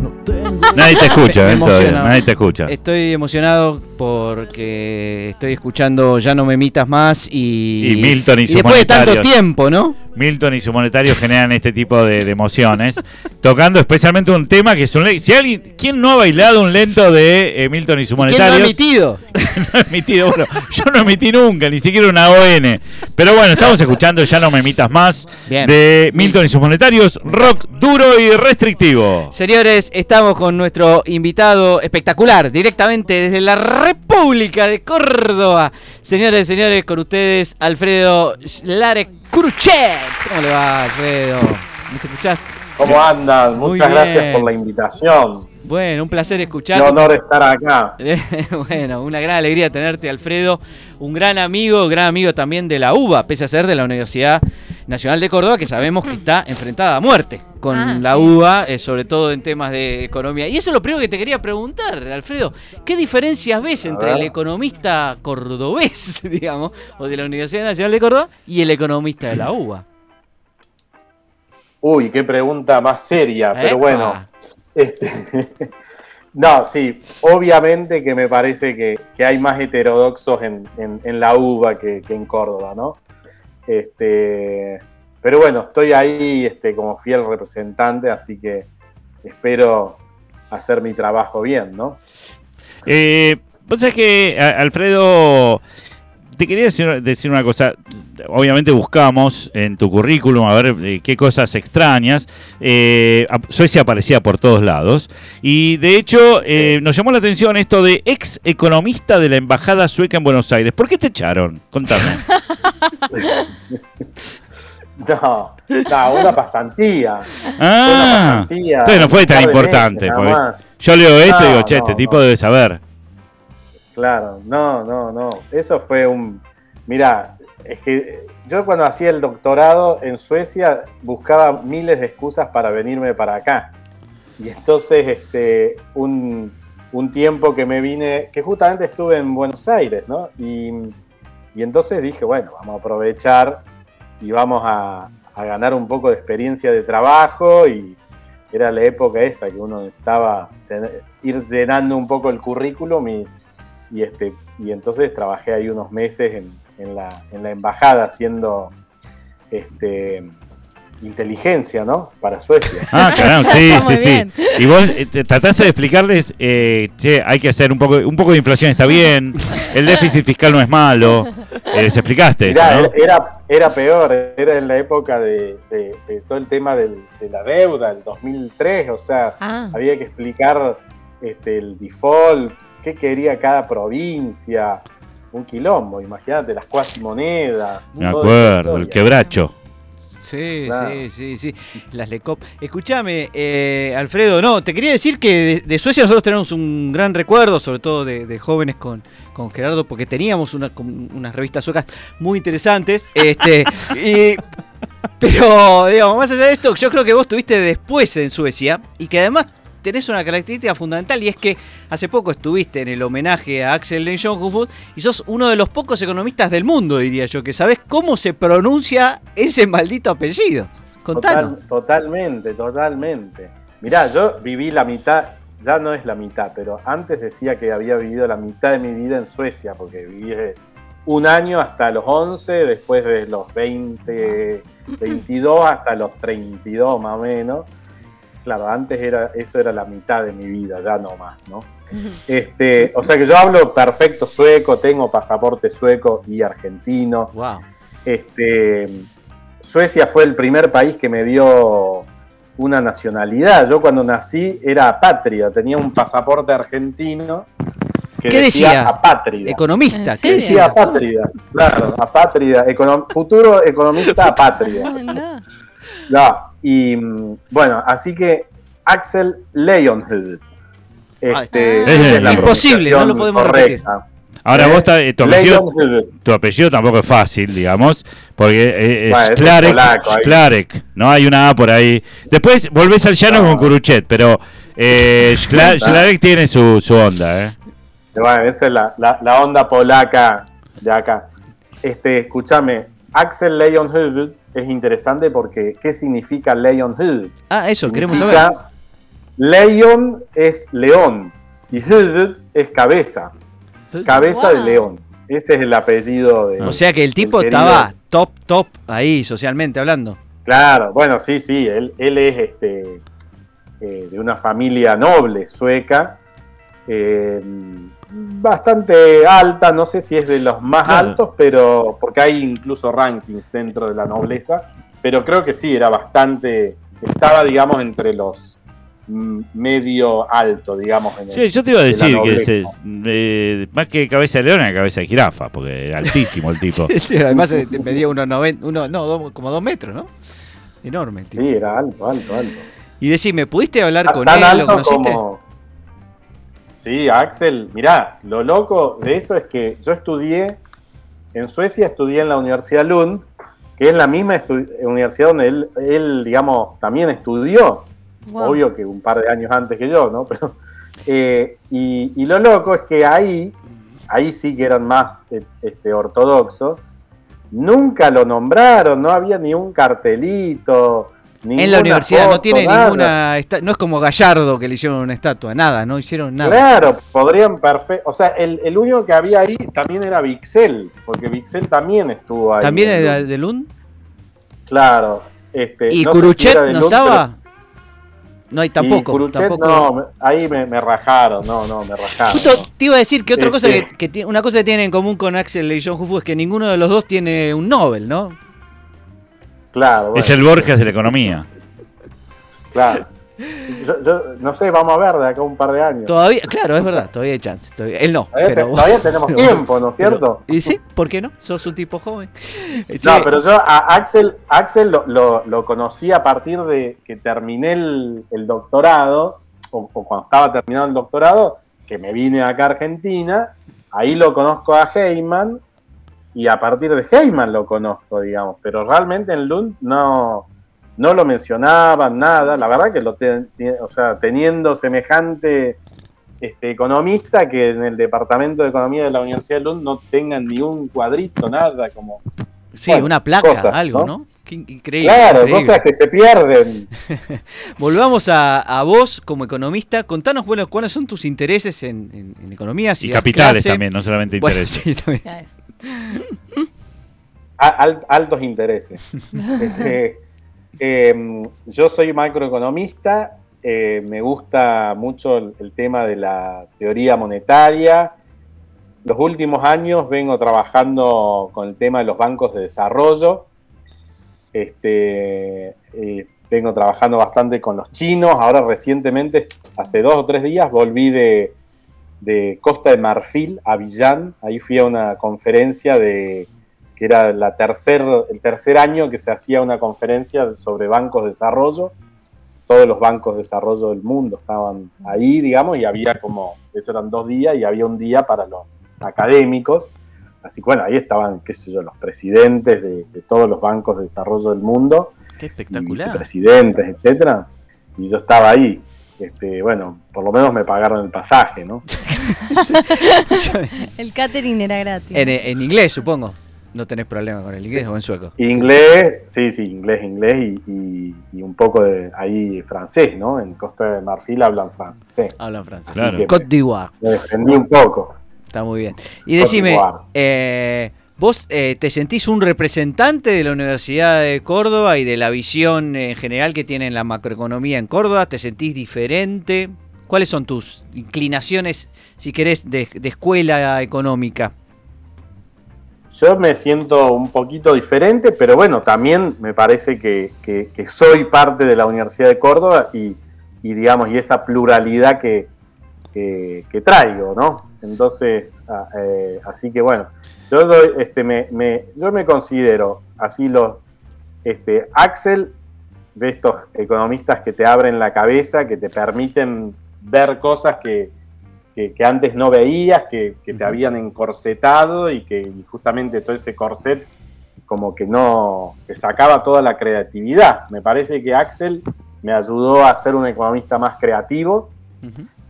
No tengo Nadie te escucha, Me eh, todavía. Nadie te escucha. Estoy emocionado porque estoy escuchando Ya no me emitas más y, Y Milton y después de tanto tiempo, ¿no? Milton y su monetario generan este tipo de, de emociones, tocando especialmente un tema que es un si alguien, ¿quién no ha bailado un lento de eh, Milton y su ¿Quién lo monetario? ha emitido? no he emitido, bueno, yo no emití nunca, ni siquiera una ON. Pero bueno, estamos escuchando Ya no me emitas más Bien. de Milton y sus monetarios, rock duro y restrictivo. Señores, estamos con nuestro invitado espectacular, directamente desde la República de Córdoba. Señores, señores, con ustedes, Alfredo Schlarek Cruchet. ¿Cómo le va, Alfredo? ¿Me te escuchás? ¿Cómo andan? Muy Muchas bien. gracias por la invitación. Bueno, un placer escucharte. honor estar acá. bueno, una gran alegría tenerte, Alfredo. Un gran amigo, gran amigo también de la UBA, pese a ser de la Universidad Nacional de Córdoba, que sabemos que está enfrentada a muerte con Ah, la sí. UBA, eh, sobre todo en temas de economía. Y eso es lo primero que te quería preguntar, Alfredo. ¿Qué diferencias ves entre ver. el economista cordobés, digamos, o de la Universidad Nacional de Córdoba, y el economista de la UBA? Uy, qué pregunta más seria, pero bueno. Este, no, sí, obviamente que me parece que, que hay más heterodoxos en, en- en la UBA que, que en Córdoba, ¿no? Este, pero bueno, estoy ahí este, como fiel representante, así que espero hacer mi trabajo bien, ¿no? Eh, vos sabés que, Alfredo, te quería decir, decir una cosa. Obviamente buscamos en tu currículum a ver eh, qué cosas extrañas. Eh, Suecia aparecía por todos lados. Y de hecho, eh, nos llamó la atención esto de ex economista de la Embajada Sueca en Buenos Aires. ¿Por qué te echaron? Contame. No, no, una pasantía. Ah, Una pasantía, entonces no fue tan importante. meses, yo leo esto y digo, che, no, este no. tipo debe saber. Claro, no, no, no. Eso fue un. Mira, es que yo cuando hacía el doctorado en Suecia buscaba miles de excusas para venirme para acá. Y entonces, este, un, un tiempo que me vine, que justamente estuve en Buenos Aires, ¿no? Y, y entonces dije, bueno, vamos a aprovechar y vamos a, a ganar un poco de experiencia de trabajo y era la época esa que uno necesitaba ir llenando un poco el currículum y, y, este, y entonces trabajé ahí unos meses en, en la, en la embajada haciendo este, inteligencia, ¿no? Para Suecia. Ah, caramba, sí, sí, sí. Y vos eh, te- trataste de explicarles, eh, che, hay que hacer un poco, un poco de inflación está bien, el déficit fiscal no es malo. Eh, les explicaste eso, Mirá, ¿no? era, era peor, era en la época de, de- de todo el tema del- de la deuda, el 2003, o sea, Ah. había que explicar este, el default, qué quería cada provincia, un quilombo, imagínate, las cuasi monedas. Me acuerdo, el quebracho. Sí, Claro. sí, sí, sí. Las LECOP. Escúchame, eh, Alfredo, no, te quería decir que de, de Suecia nosotros tenemos un gran recuerdo, sobre todo de, de jóvenes con, con Gerardo, porque teníamos una, con unas revistas suecas muy interesantes. Este, y- pero, digamos, más allá de esto, yo creo que vos estuviste después en Suecia y que además tenés una característica fundamental y es que hace poco estuviste en el homenaje a Axel Lenjonhufvud y sos uno de los pocos economistas del mundo, diría yo, que sabés cómo se pronuncia ese maldito apellido. Contanos. Total- totalmente, totalmente. Mirá, yo viví la mitad, ya no es la mitad, pero antes decía que había vivido la mitad de mi vida en Suecia, porque viví desde, un año hasta los 11, después de los 20, 22 hasta los 32 más o menos. Claro, antes era, eso era la mitad de mi vida, ya no más, ¿no? Este, o sea que yo hablo perfecto sueco, tengo pasaporte sueco y argentino. Wow. Este, Suecia fue el primer país que me dio una nacionalidad. Yo cuando nací era apátrida, tenía un pasaporte argentino que ¿Qué decía? apátrida. Economista. ¿En ¿qué? Decía decía? apátrida, claro, apátrida, futuro economista apátrida. Anda. No, y mm, bueno, así que Axel Leonheld. Este, Ah. es Imposible, no lo podemos correcta. Ahora Eh, vos, tu, apellido, tu apellido tampoco es fácil, digamos, porque Bueno, es es Sklarek, polaco. Sklarek, ¿no? Hay una A por ahí. Después volvés al llano No. con Kuruchet, pero eh, Skla- Sklarek tiene su, su onda, ¿eh? Bueno, esa es la, la- la onda polaca de acá. Este, escúchame, Axel Leonheld es interesante porque ¿qué significa Leonheld? Ah, eso, queremos saber. Leon es león y Held es cabeza, cabeza Wow. de león. Ese es el apellido de. O sea que el tipo estaba top, top ahí, socialmente hablando. Claro, bueno, sí, sí, él, él es este, eh, de una familia noble sueca, eh, bastante alta, no sé si es de los más Claro. altos, pero porque hay incluso rankings dentro de la nobleza, pero creo que sí, era bastante, estaba, digamos, entre los mm, medio alto, digamos. En el- Sí, yo te iba a decir que nobleza. es, eh, más que cabeza de león era cabeza de jirafa, porque era altísimo el tipo. Sí, además eh, te medía unos 90, uno, no, dos- como dos metros, ¿no? Enorme el tipo. Sí, era alto, alto, alto. Y decime, ¿pudiste hablar con tan él? ¿Lo alto conociste? como. Sí, Axel, mirá, lo loco de eso es que yo estudié en Suecia, estudié en la Universidad Lund, que es la misma universidad donde él, él, digamos, también estudió. Wow. Obvio que un par de años antes que yo, ¿no? Pero, eh, y, y lo loco es que ahí, ahí sí que eran más eh, este, ortodoxos, nunca lo nombraron, no había ni un cartelito. En la universidad no tiene nada. ninguna. no es como Gallardo que le hicieron una estatua, nada, no hicieron nada. Claro, podrían perfecto. O sea, el, el único que había ahí también era Vixel, porque Vixel también estuvo ahí. ¿También era de Lund? Claro. Este, ¿Y no si de no Lund, estaba? No hay y tampoco. Tampoco. no, ahí me, me rajaron, no, no, me rajaron. Justo te iba a decir que otra cosa Este- que, que tiene- una cosa que tienen en común con Axel y John Hufu es que ninguno de los dos tiene un Nobel, ¿no? Claro, bueno, Es el Borges de la economía. claro. Yo, yo no sé, vamos a ver de acá a un par de años. Todavía, claro, es verdad, todavía hay chance. todavía- él no, Todavía, te- pero todavía tenemos pero- tiempo, ¿no es cierto? pero- y sí, ¿por qué no? Sos un tipo joven. No, pero yo a Axel, Axel lo, lo- lo conocí a partir de que terminé el, el doctorado, o, o cuando estaba terminando el doctorado, que me vine acá a Argentina, ahí lo conozco a Heyman, y a partir de Heyman lo conozco, digamos, pero realmente en Lund no, no lo mencionaban, nada, la verdad que lo ten- o sea, teniendo semejante este, economista que en el departamento de economía de la Universidad de Lund no tengan ni un cuadrito, nada, como sí, bueno, una placa, cosas, algo, ¿no? ¿no? Qué in- increíble. Claro, increíble. cosas que se pierden. Volvamos a, a vos como economista. Contanos, bueno, cuáles son tus intereses en, en- en economía. Si Y capitales clase. también, no solamente Bueno, intereses. sí, también. Al- altos intereses. Este, em, yo soy macroeconomista, eh, me gusta mucho el, el tema de la teoría monetaria. Los últimos años vengo trabajando con el tema de los bancos de desarrollo. Este, eh, vengo trabajando bastante con los chinos. Ahora recientemente, hace dos o tres días, volví de, de Costa de Marfil a Villán. Ahí fui a una conferencia de que era la tercer, el tercer año que se hacía una conferencia sobre bancos de desarrollo. Todos los bancos de desarrollo del mundo estaban ahí, digamos, y había como, eso eran dos días, y había un día para los académicos. Así que bueno, ahí estaban, qué sé yo, los presidentes de, de todos los bancos de desarrollo del mundo, Qué espectacular. vicepresidentes, etcétera. Y yo estaba ahí. Este, bueno, por lo menos me pagaron el pasaje, ¿no? El catering era gratis. En, en inglés, supongo. No tenés problema con el inglés o en sueco. Inglés, sí, sí, inglés, inglés y, y- y un poco de ahí francés, ¿no? En Costa de Marfil hablan francés. Sí, Hablan francés. Claro. Côte d'Ivoire. me defendí un poco. Está muy bien. Y decime, eh, ¿vos eh, te sentís un representante de la Universidad de Córdoba y de la visión en general que tiene la macroeconomía en Córdoba? ¿Te sentís diferente? ¿Cuáles son tus inclinaciones, si querés, de, escuela económica? Yo me siento un poquito diferente, pero bueno, también me parece que, soy parte de la Universidad de Córdoba y, digamos, y esa pluralidad que, traigo, ¿no? Entonces, eh, así que bueno, yo doy, este, me, me- yo me considero así los, este, Axel, de estos economistas que te abren la cabeza, que te permiten ver cosas que, que, que antes no veías, que, que te habían encorsetado y que y justamente todo ese corset como que no te sacaba toda la creatividad. Me parece que Axel me ayudó a ser un economista más creativo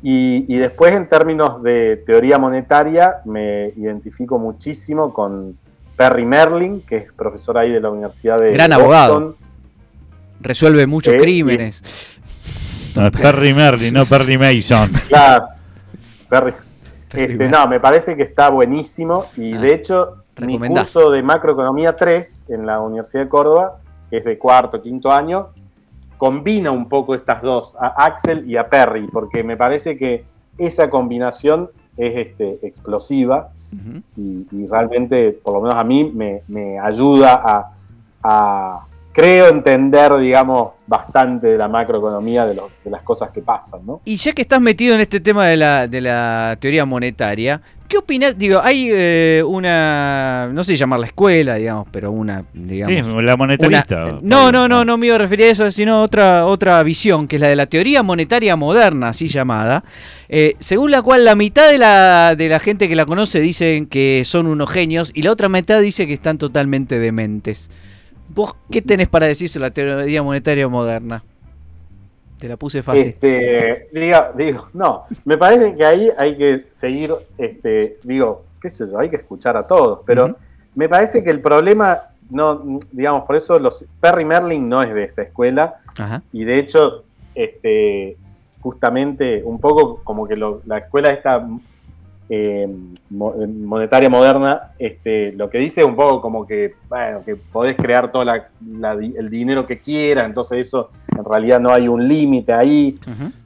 y, y después en términos de teoría monetaria me identifico muchísimo con Perry Merlin, que es profesor ahí de la Universidad de Gran Boston. abogado. Resuelve muchos Eh, crímenes. No, es Perry Merlin, no Perry Mason. Claro. Perry. Este, no, me parece que está buenísimo y Ah, de hecho mi curso de macroeconomía 3 en la Universidad de Córdoba, que es de cuarto, quinto año, combina un poco estas dos, a Axel y a Perry, porque me parece que esa combinación es este, explosiva y, y realmente, por lo menos a mí, me, me ayuda a, a- creo entender, digamos, bastante de la macroeconomía, de, lo- de las cosas que pasan, ¿no? Y ya que estás metido en este tema de la, de la teoría monetaria, ¿qué opinas? Digo, hay eh, una, no sé llamarla escuela, digamos, pero una, digamos... Sí, la monetarista. una- no, no, no, no me iba a referir a eso, sino otra, otra visión, que es la de la teoría monetaria moderna, así llamada, eh, según la cual la mitad de la, de la gente que la conoce dicen que son unos genios y la otra mitad dice que están totalmente dementes. ¿Vos qué tenés para decir sobre la teoría monetaria moderna? Te la puse fácil. Este, diga, digo, no, me parece que ahí hay que seguir, este, digo, qué sé yo, hay que escuchar a todos, pero me parece que el problema, no, digamos, por eso los Perry Merlin no es de esa escuela, Ajá. y de hecho, este, justamente un poco como que lo- la escuela esta eh, mo- monetaria moderna, este, lo que dice es un poco como que, bueno, que podés crear todo la- la di- el dinero que quieras, entonces eso en realidad no hay un límite ahí.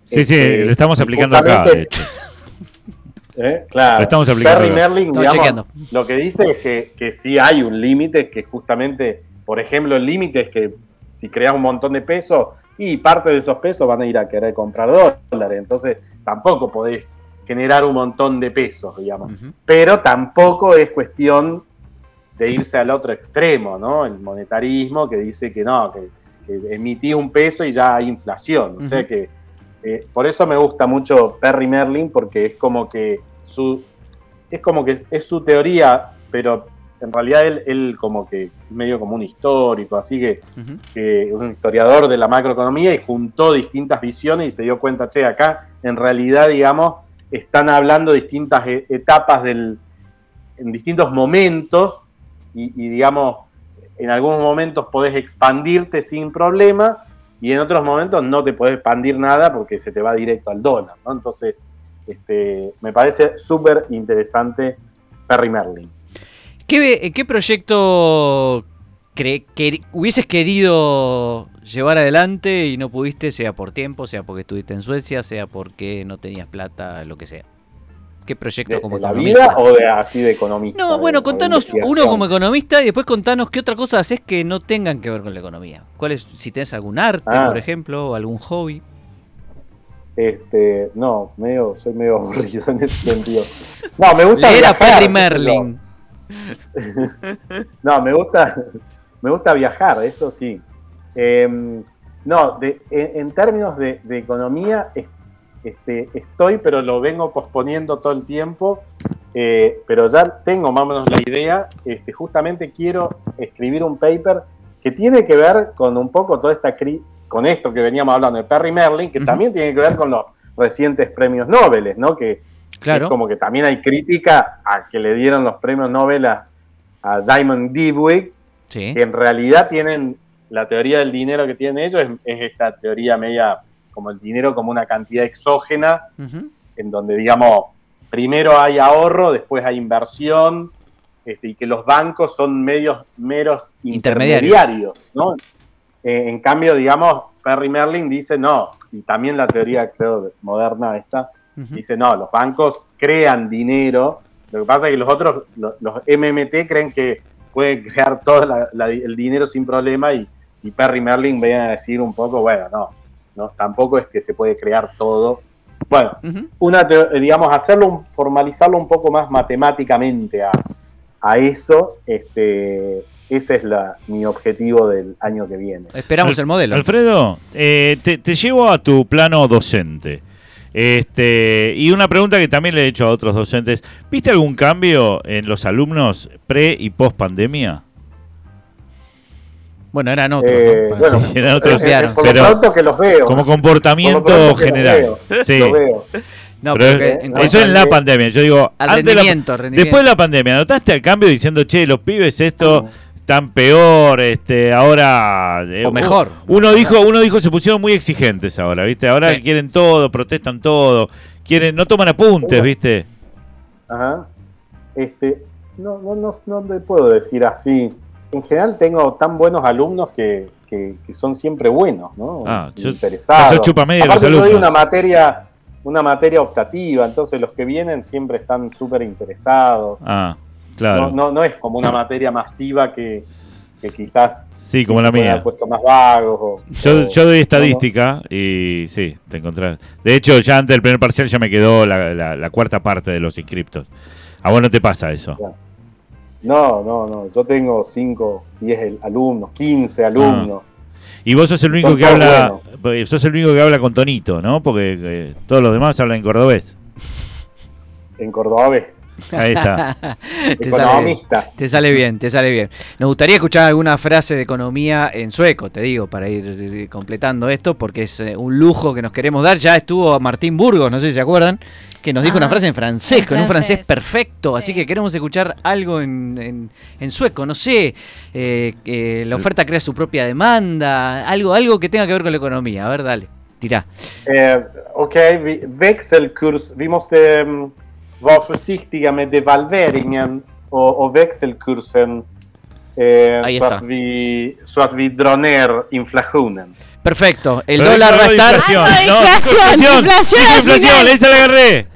Sí, sí, Este, lo estamos aplicando acá, de hecho. ¿Eh? Claro. Lo estamos aplicando Perry acá. Merlin, Estamos digamos, chequeando. lo que dice es que, que sí hay un límite, que justamente, por ejemplo, el límite es que si creas un montón de pesos y parte de esos pesos van a ir a querer comprar dólares, entonces tampoco podés generar un montón de pesos, digamos. Pero tampoco es cuestión de irse al otro extremo, ¿no? El monetarismo que dice que no, que, que emitís un peso y ya hay inflación. O sea que eh, por eso me gusta mucho Perry Merlin, porque es como que su es como que es su teoría, pero en realidad él, él como que es medio como un histórico, así que, un historiador de la macroeconomía y juntó distintas visiones y se dio cuenta, che, acá en realidad, digamos, están hablando distintas e- etapas del, en distintos momentos y, digamos, en algunos momentos podés expandirte sin problema y en otros momentos no te podés expandir nada porque se te va directo al dólar, ¿no? Entonces, este, me parece súper interesante Perry Merlin. ¿Qué, qué proyecto cre- que hubieses querido llevar adelante y no pudiste, sea por tiempo, sea porque estuviste en Suecia, sea porque no tenías plata, lo que sea? ¿Qué proyecto ¿De, como de la vida o de así de economista? No, bueno, contanos uno como economista y después contanos qué otra cosa haces que no tengan que ver con la economía. ¿Cuál es, si tenés algún arte, Ah. por ejemplo, o algún hobby? Este, no, medio, soy medio aburrido en ese sentido. No, me gusta Leer a viajar, Perry. Merlin. No, me gusta, me gusta viajar, eso sí. Eh, no, de- en, términos de, de economía, es- este, estoy, pero lo vengo posponiendo todo el tiempo. eh, pero ya tengo más o menos la idea. Este, justamente quiero escribir un paper que tiene que ver con un poco toda esta cri con esto que veníamos hablando de Perry Merlin, que también tiene que ver con los recientes premios Nobel, ¿no? Que, Claro. es como que también hay crítica a que le dieron los premios Nobel a, a Diamond Dibwig, Sí. que en realidad tienen la teoría del dinero que tienen ellos, es, es esta teoría media como el dinero como una cantidad exógena, en donde, digamos, primero hay ahorro, después hay inversión, este, y que los bancos son medios meros Intermediarios. ¿no? Eh, en cambio, digamos, Perry Merlin dice no, y también la teoría, creo, de- moderna esta, dice no, los bancos crean dinero, lo que pasa es que los otros, lo- los, MMT creen que pueden crear todo la- la- el dinero sin problema y, y Perry Merlin viene a decir un poco, bueno, no, no, tampoco es que se puede crear todo. Bueno, una, teo- digamos, hacerlo, un- formalizarlo un poco más matemáticamente a, a eso, este, ese es la, mi objetivo del año que viene. Esperamos el modelo. Alfredo, eh, te, te llevo a tu plano docente. Este, y una pregunta que también le he hecho a otros docentes. ¿Viste algún cambio en los alumnos pre y post pandemia? Bueno, eran otros. Eh, ¿no? bueno, Sí. eran otros, eh, eh, por lo pronto que los veo. como Por lo comportamiento general. veo, Sí. veo. No, Pero pero que en eso en la pandemia. Yo digo, al antes de la- rendimiento, rendimiento. después de la pandemia, ¿notaste el cambio diciendo, che, los pibes esto están peor, este, ahora... eh, O mejor. Uno dijo, uno dijo, se pusieron muy exigentes ahora, ¿viste? Ahora Sí. quieren todo, protestan todo, quieren, no toman apuntes, ¿viste? Ajá. Este, no, no, no, no te puedo decir así. En general tengo tan buenos alumnos que, que- que son siempre buenos, ¿no? Ah, yo- Interesados. sos chupamedia de los Aparte yo doy una materia, una materia optativa, entonces los que vienen siempre están súper interesados. Ah, claro. No, no, no es como una materia masiva que, que quizás Sí, como la mía. puesto más vagos. o- Yo, o- yo doy no, estadística y sí, te encontrás. De hecho, ya antes del primer parcial ya me quedó la, la- la cuarta parte de los inscriptos. A vos no te pasa eso. No, no, no. Yo tengo 5, 10 alumnos, 15 alumnos. Y vos sos el único Son que habla, eh, sos el único que habla con tonito, ¿no? Porque eh, todos los demás hablan en cordobés. En cordobés. Ahí está. te, sale te sale bien, te sale bien. Nos gustaría escuchar alguna frase de economía en sueco, te digo, para ir completando esto, porque es eh, un lujo que nos queremos dar. Ya estuvo Martín Burgos, no sé si se acuerdan, que nos dijo Ah, una frase en francés, en con un francés perfecto. Así que queremos escuchar algo en, en- en sueco, no sé, eh, que la oferta crea su propia demanda, algo, algo que tenga que ver con la economía. A ver, dale, tirá. Eh, vi, växelkurs. Vi måste mm, vara försiktiga med devalveringen och, och växelkursen. Eh, så, att vi, så att vi drar ner inflationen. Perfecto, el Pero dólar va a estar... inflación, Ah, no, inflación, inflación inflación, esa la agarré.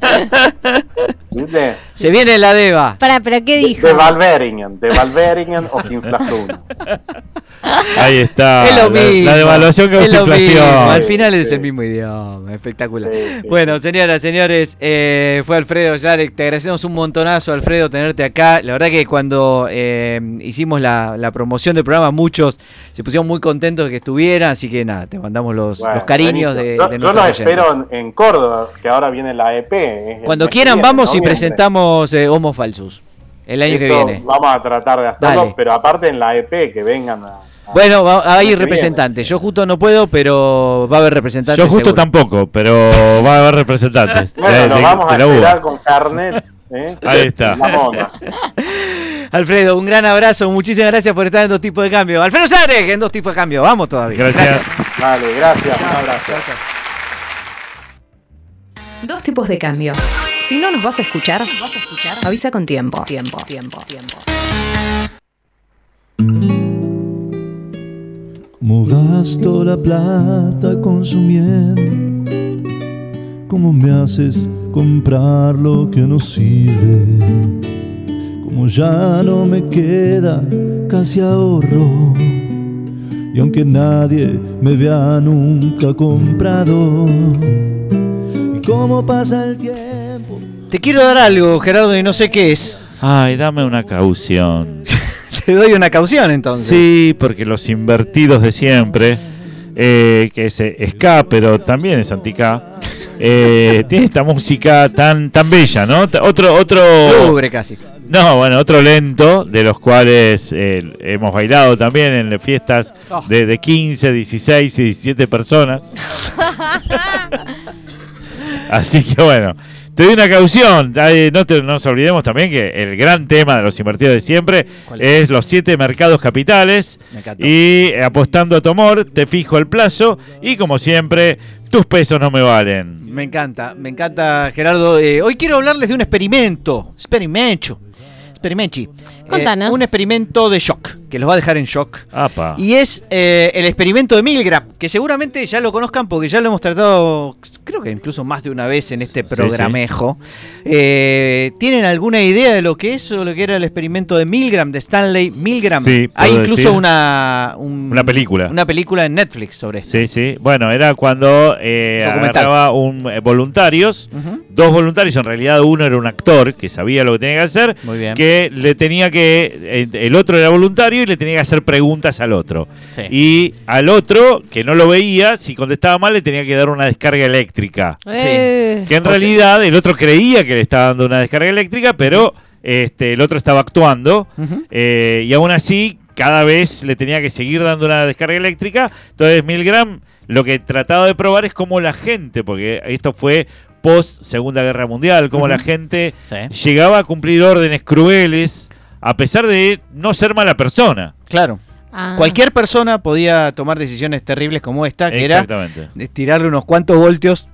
¿Viste? Se viene la DEVA. Para, pero ¿qué dijo? Devalveringen, devalveringen och inflationen. Ahí está. Es lo la, mismo. la devaluación que es inflación. mismo, Al final Sí, es sí. el mismo idioma. Espectacular. Sí, sí, Bueno, señoras, señores, eh, fue Alfredo Yarek. Te agradecemos un montonazo, Alfredo, tenerte acá. La verdad que cuando eh, hicimos la, la promoción del programa, muchos se pusieron muy contentos de que estuvieran. Así que nada, te mandamos los, Bueno, los cariños de, buenísimo. de Yo, yo los espero en, en Córdoba, que ahora viene la EP. Cuando quieran, viene, vamos y presentamos eh, Homo Falsus el año que viene. Vamos a tratar de hacerlo, Dale. pero aparte en la EP, que vengan a. a- Bueno, va- hay representantes. Yo justo no puedo, pero va a haber representantes. Yo justo seguro. tampoco, pero va a haber representantes. Bueno, nos de- vamos de a esperar con carnet. ¿eh? Ahí está. La mona. Alfredo, un gran abrazo. Muchísimas gracias por estar en dos tipos de cambio. Alfredo Sarek en dos tipos de cambio. Vamos todavía. Gracias. Vale, gracias. Un abrazo. Dos tipos de cambio. Si no nos vas a escuchar, avisa con tiempo. Tiempo, tiempo, tiempo. Como gasto la plata consumiendo, como me haces comprar lo que no sirve, como ya no me queda casi ahorro, y aunque nadie me vea nunca comprado, y cómo pasa el tiempo. Te quiero dar algo, Gerardo, y no sé qué es. Ay, dame una caución. Te doy una caución entonces. Sí, porque los invertidos de siempre, eh, que es ska, pero también es antica, eh, tiene esta música tan tan bella, ¿no? Otro otro casi. no, bueno, otro lento de los cuales eh, hemos bailado también en las fiestas Oh. de, de 15, 16 y 17 personas. Así que bueno, Te doy una caución. No te- no nos olvidemos también que el gran tema de los invertidos de siempre ¿Cuál es? es los siete mercados capitales. Me. Y eh, apostando a tu amor, te fijo el plazo. Y como siempre, tus pesos no me valen. Me encanta, me encanta Gerardo. Eh, hoy quiero hablarles de un experimento. Experimento. Experimenti. Contanos. Eh, un experimento de shock, que los va a dejar en shock. Apa. Y es eh, el experimento de Milgram, que seguramente ya lo conozcan porque ya lo hemos tratado, creo que incluso más de una vez en este Sí, programejo. Eh, ¿Tienen alguna idea de lo que es o lo que era el experimento de Milgram, de Stanley Milgram? Sí, Hay incluso decir. una, un- Una película. Una película en Netflix sobre esto. Sí, sí. Bueno, era cuando eh, agarraba un eh, voluntarios, dos voluntarios, en realidad uno era un actor que sabía lo que tenía que hacer, Muy bien. que le tenía que, eh, el otro era voluntario y le tenía que hacer preguntas al otro. Sí. Y al otro, que no lo veía, si contestaba mal le tenía que dar una descarga eléctrica. Eh, Que en O sea- realidad el otro creía que le estaba dando una descarga eléctrica, pero este, el otro estaba actuando eh, y aún así cada vez le tenía que seguir dando una descarga eléctrica. Entonces Milgram lo que trataba de probar es cómo la gente, porque esto fue post Segunda Guerra Mundial, cómo la gente Sí. llegaba a cumplir órdenes crueles a pesar de no ser mala persona. Claro. ah. Cualquier persona podía tomar decisiones terribles como esta, que era tirarle unos cuantos voltios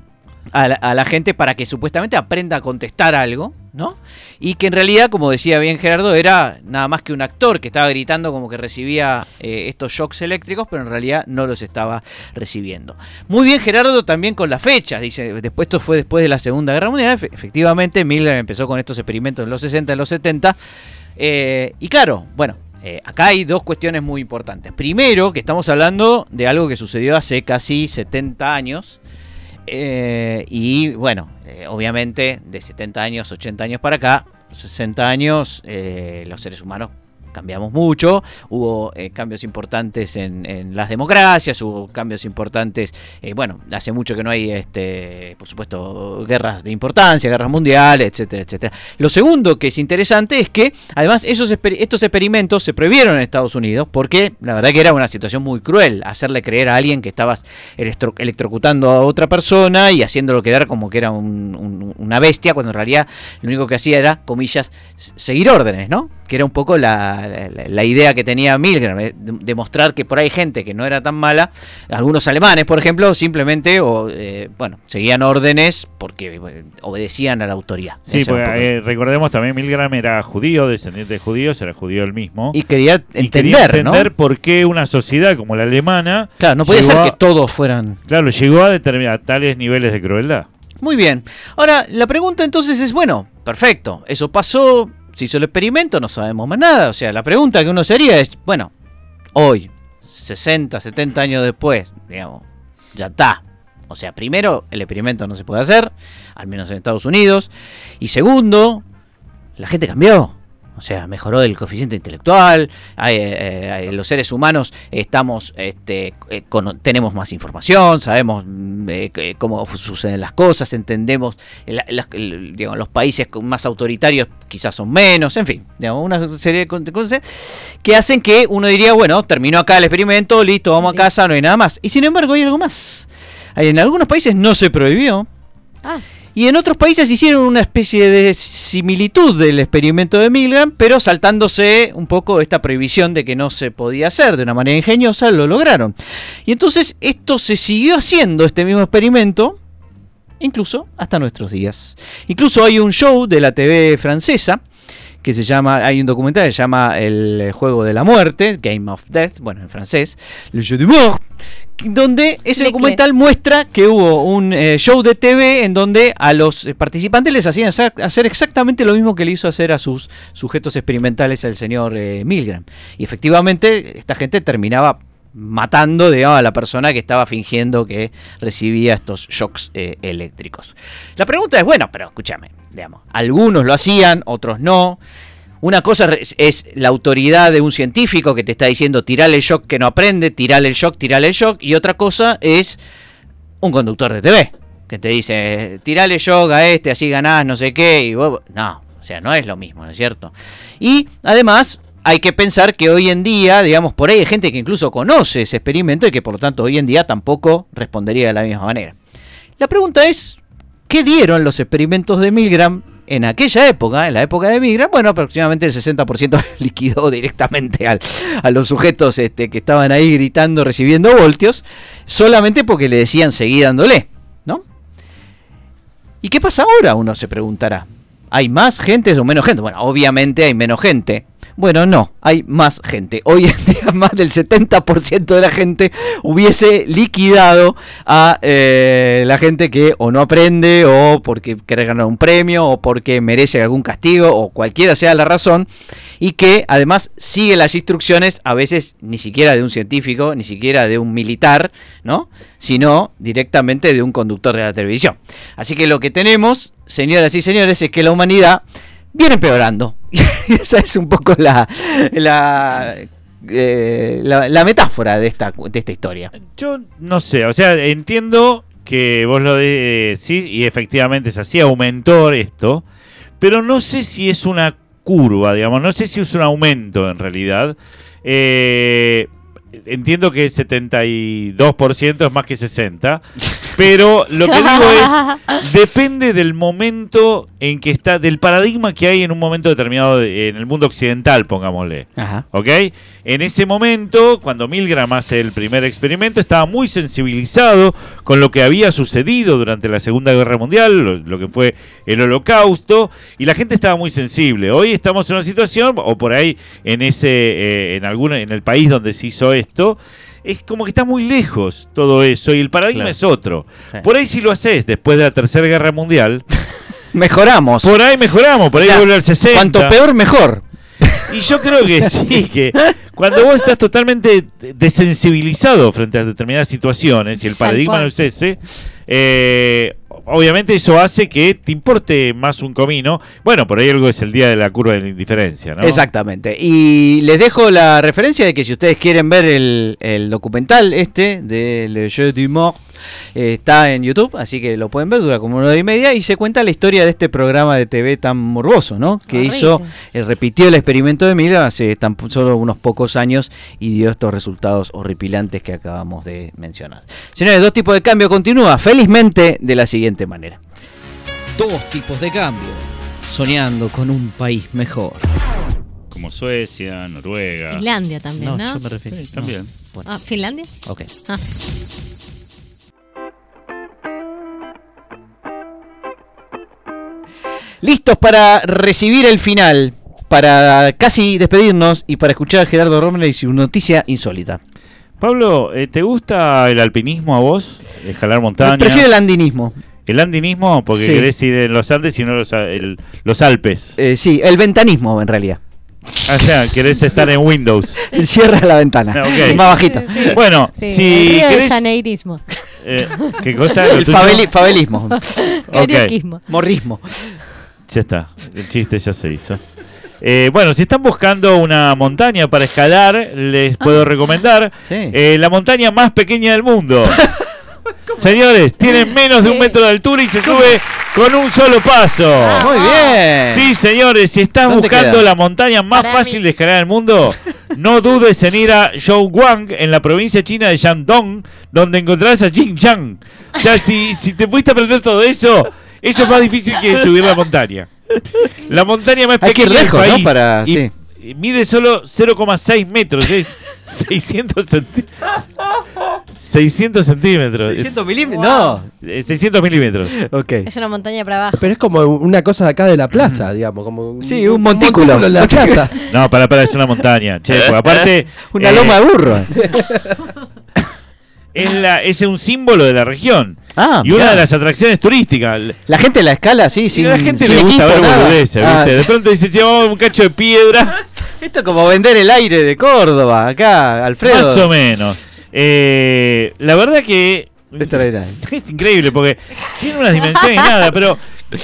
a la, a la gente para que supuestamente aprenda a contestar algo, ¿no? Y que en realidad, como decía bien Gerardo, era nada más que un actor que estaba gritando como que recibía eh, estos shocks eléctricos, pero en realidad no los estaba recibiendo. Muy bien Gerardo también con las fechas, dice, después esto fue después de la Segunda Guerra Mundial, Efe- efectivamente Miller empezó con estos experimentos en los 60, en los 70, eh, y claro, bueno, eh, acá hay dos cuestiones muy importantes. Primero, que estamos hablando de algo que sucedió hace casi 70 años. eh, y bueno, obviamente de 70 años, 80 años para acá, 60 años, los seres humanos cambiamos mucho, hubo eh, cambios importantes en, las democracias, hubo cambios importantes, eh, bueno, hace mucho que no hay, este, por supuesto, guerras de importancia, guerras mundiales, etcétera, etcétera. Lo segundo que es interesante es que, además, esos estos experimentos se prohibieron en Estados Unidos porque la verdad que era una situación muy cruel hacerle creer a alguien que estabas electro- electrocutando a otra persona y haciéndolo quedar como que era un- un- una bestia, cuando en realidad lo único que hacía era, comillas, seguir órdenes, ¿no? Que era un poco la, la- la idea que tenía Milgram, eh, de- demostrar que por ahí gente que no era tan mala, algunos alemanes, por ejemplo, simplemente, o, eh, bueno, seguían órdenes porque eh, obedecían a la autoridad. Sí, eh, recordemos también Milgram era judío, descendiente de judíos, era judío él mismo. y quería Y entender, quería entender ¿no? por qué una sociedad como la alemana Claro, no podía ser a- que todos fueran Claro, llegó a determinar tales niveles de crueldad. Muy bien. Ahora, la pregunta entonces es, bueno, perfecto, eso pasó, se hizo el experimento, no sabemos más nada. O sea, la pregunta que uno sería es, bueno, hoy, 60, 70 años después, digamos, ya está. O sea, primero, el experimento no se puede hacer, al menos en Estados Unidos. Y segundo, la gente cambió. O sea, mejoró el coeficiente intelectual, eh, eh, los seres humanos estamos, este, eh, tenemos más información, sabemos mm, eh, cómo suceden las cosas, entendemos el- las- el- digamos, los países más autoritarios quizás son menos, en fin, digamos, una serie de cosas que hacen que uno diría, bueno, terminó acá el experimento, listo, vamos a casa, no hay nada más. Y sin embargo hay algo más. En algunos países no se prohibió, Ah, y en otros países hicieron una especie de similitud del experimento de Milgram, pero saltándose un poco esta prohibición de que no se podía hacer de una manera ingeniosa, lo lograron. Y entonces esto se siguió haciendo, este mismo experimento, incluso hasta nuestros días. Incluso hay un show de la TV francesa que se llama, hay un documental que se llama El Juego de la Muerte, Game of Death, bueno, en francés, Le Jeu du Mort, donde ese documental muestra que hubo un eh, show de TV en donde a los eh, participantes les hacían hacer, hacer exactamente lo mismo que le hizo hacer a sus sujetos experimentales el señor eh, Milgram. Y efectivamente, esta gente terminaba matando digamos, a la persona que estaba fingiendo que recibía estos shocks eh, eléctricos. La pregunta es, bueno, pero escúchame, digamos, algunos lo hacían, otros no. Una cosa es, la autoridad de un científico que te está diciendo tirale el shock que no aprende, tirale el shock, tirale el shock, y otra cosa es un conductor de TV que te dice tirale shock a este, así ganás, no sé qué, y no, o sea, no es lo mismo, ¿no es cierto? Y además hay que pensar que hoy en día, digamos, por ahí hay gente que incluso conoce ese experimento y que por lo tanto hoy en día tampoco respondería de la misma manera. La pregunta es, ¿Qué dieron los experimentos de Milgram en aquella época, en la época de Milgram? Bueno, aproximadamente el 60% liquidó directamente al- a los sujetos este, que estaban ahí gritando, recibiendo voltios, solamente porque le decían seguí dándole, ¿no? ¿Y qué pasa ahora? Uno se preguntará. ¿Hay más gente o menos gente? Bueno, obviamente hay menos gente. Bueno, no, hay más gente. Hoy en día más del 70% de la gente hubiese liquidado a eh, la gente que o no aprende o porque quiere ganar un premio o porque merece algún castigo o cualquiera sea la razón y que además sigue las instrucciones a veces ni siquiera de un científico, ni siquiera de un militar, ¿no? Sino directamente de un conductor de la televisión. Así que lo que tenemos, señoras y señores, es que la humanidad viene empeorando. Esa es un poco la, la, eh, la, la metáfora de esta, de esta historia. Yo no sé, o sea, entiendo que vos lo decís y efectivamente es así, aumentó esto, pero no sé si es una curva, digamos, no sé si es un aumento en realidad. Eh, entiendo que 72% es más que 60%, pero lo que digo es, depende del momento en que está, del paradigma que hay en un momento determinado de- en el mundo occidental, pongámosle. Ajá. ¿Ok? En ese momento, cuando Milgram hace el primer experimento, estaba muy sensibilizado con lo que había sucedido durante la Segunda Guerra Mundial, lo, lo que fue el Holocausto, y la gente estaba muy sensible. Hoy estamos en una situación, o por ahí en ese, eh, en alguna, en el país donde se hizo esto, es como que está muy lejos todo eso y el paradigma Claro. es otro. Sí. Por ahí si lo haces después de la Tercera Guerra Mundial, Mejoramos. por ahí mejoramos, por ahí O sea, vuelve al 60. Cuanto peor, mejor. Y yo creo que sí, que cuando vos estás totalmente desensibilizado frente a determinadas situaciones y el paradigma no es ese, eh, obviamente eso hace que te importe más un comino. Bueno, por ahí algo es el día de la curva de la indiferencia, ¿no? Exactamente. Y les dejo la referencia de que si ustedes quieren ver el, el documental este de Le Jeu du Mort, eh, está en YouTube, así que lo pueden ver, dura como una hora y media y se cuenta la historia de este programa de TV tan morboso, ¿no? Que hizo, eh, repitió el experimento de Milgram hace tan solo unos pocos años y dio estos resultados horripilantes que acabamos de mencionar. Señores, dos tipos de cambio continúa felizmente de la siguiente manera. Dos tipos de cambio, soñando con un país mejor. Como Suecia, Noruega. Islandia también, ¿no? yo me refiero. Sí, también. Bueno, Ah, ¿Finlandia? ok. Ah. Listos para recibir el final, para casi despedirnos y para escuchar a Gerardo Romer y su noticia insólita. Pablo, eh, ¿te gusta el alpinismo a vos? Escalar montañas. Prefiero el andinismo. ¿El andinismo? Porque Sí. querés ir en los Andes y no los, el- los Alpes. Eh, sí, el ventanismo en realidad. O sea, querés estar en Windows. Cierra la ventana. Ah, más. Sí, sí. Bueno, Sí, si el Río de querés... Janeirismo. eh, ¿Qué cosa? ¿Lo El faveli- favelismo. Carioquismo. Morrismo. Ya está, el chiste ya se hizo. Eh, bueno, si están buscando una montaña para escalar, les puedo recomendar Sí. eh, la montaña más pequeña del mundo. Señores, tiene menos de un metro de altura y se sube con un solo paso. Muy bien. Sí, señores, si estás ¿Dónde buscando queda? la montaña más Para fácil mí. de escalar del mundo, no dudes en ir a Zhouguang, en la provincia china de Shandong, donde encontrarás a Xinjiang. O sea, si, si te pudiste aprender todo eso, eso es más difícil que subir la montaña. La montaña más Hay que ir pequeña lejos, del ¿no? país. Para- y- sí. y mide solo 0,6 metros, es 600 centímetros. 600 centímetros. 600 milímetros. No. Eh, 600 milímetros. Ok. Es una montaña para abajo. Pero es como una cosa de acá de la plaza, digamos. Como Sí, un montículo. en la plaza. No, para, para, es una montaña. Che, porque aparte. Una eh, loma de burro. es, la, es un símbolo de la región. Ah, y una de las atracciones turísticas. La gente la escala, sí, a la gente le gusta ver boludeces, Ah, ¿viste? De pronto dice, che, vamos a un cacho de piedra. Esto es como vender el aire de Córdoba, acá, Alfredo. Más o menos. Eh, la verdad que. Es increíble porque tiene unas dimensiones y nada, pero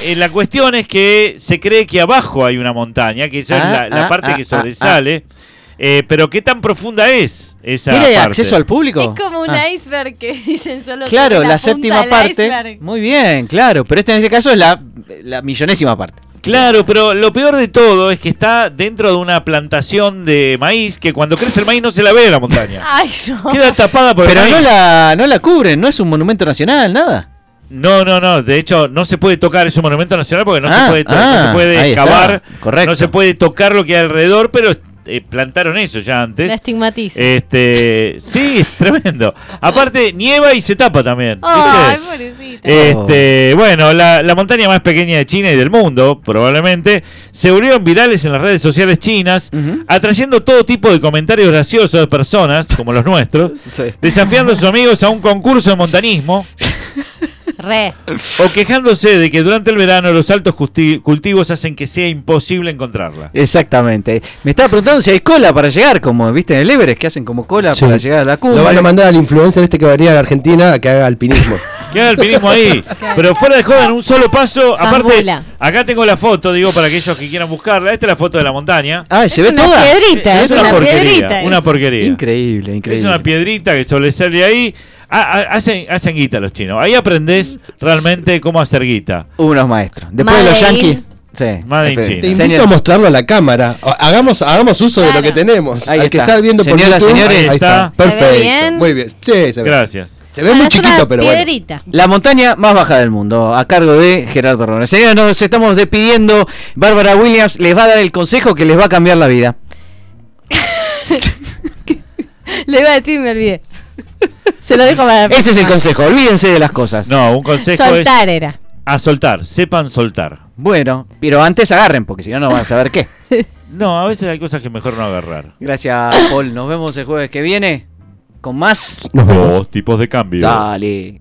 eh, la cuestión es que se cree que abajo hay una montaña, que eso es Ah, la, la ah, parte ah, que sobresale. Eh, pero qué tan profunda es esa ¿Tiene parte? acceso al público? Es como un Ah. iceberg que dicen solo Claro, la, séptima parte. iceberg. Muy bien, claro. Pero este en este caso es la, la millonésima parte. Claro, pero lo peor de todo es que está dentro de una plantación de maíz que cuando crece el maíz no se la ve la montaña. Ay, no. Queda tapada por el Pero maíz. no la, no la cubren, no es un monumento nacional, nada. No, no, no. De hecho, no se puede tocar. Es un monumento nacional porque no Ah, se puede, to- no ah, se puede ahí está. excavar. Correcto. No se puede tocar lo que hay alrededor, pero eh, plantaron eso ya antes. La estigmatiza. Este, sí, es tremendo. Aparte, nieva y se tapa también. Pobrecita. Este, bueno, la, la montaña más pequeña de China y del mundo, probablemente, se volvieron virales en las redes sociales chinas, atrayendo todo tipo de comentarios graciosos de personas, como los nuestros, Sí. desafiando a sus amigos a un concurso de montanismo Re. o quejándose de que durante el verano los altos culti- cultivos hacen que sea imposible encontrarla. Exactamente. Me estaba preguntando si hay cola para llegar, como viste en el Everest, que hacen como cola Sí. para llegar a la cumbre. Lo van a mandar al influencer este que va a venir a la Argentina a que haga alpinismo. Que haga alpinismo ahí. Pero fuera de joda, en un solo paso. Aparte, Angula. acá tengo la foto, digo, para aquellos que quieran buscarla. Esta es la foto de la montaña. Ah, ¿se es ve una toda? piedrita, es, una, porquería. piedrita. Una porquería. Increíble, Es increíble. una piedrita que sobresale ahí. Ah, ah, hacen, hacen guita los chinos. Ahí aprendés realmente cómo hacer guita. Unos maestros. Después de los yankees. Sí. Te invito Señor- a mostrarlo a la cámara. Hagamos, hagamos uso de lo que tenemos. Ahí Al que está. está viendo por YouTube, señores, ahí está. ¿Se ve Perfecto. bien? Muy bien. Sí, se ve. Gracias. Se ve muy chiquito, pero bueno. La montaña más baja del mundo, a cargo de Gerardo Rona. Señores, nos estamos despidiendo. Bárbara Williams les va a dar el consejo que les va a cambiar la vida. Le iba a decir me olvidé. Se lo dejo para la Ese es el consejo, olvídense de las cosas. No, un consejo Soltar es era. a soltar. Sepan soltar. Bueno, pero antes agarren, porque si no, no van a saber qué. No, a veces hay cosas que mejor no agarrar. Gracias, Paul. Nos vemos el jueves que viene con más. Dos tipos de cambio. Dale.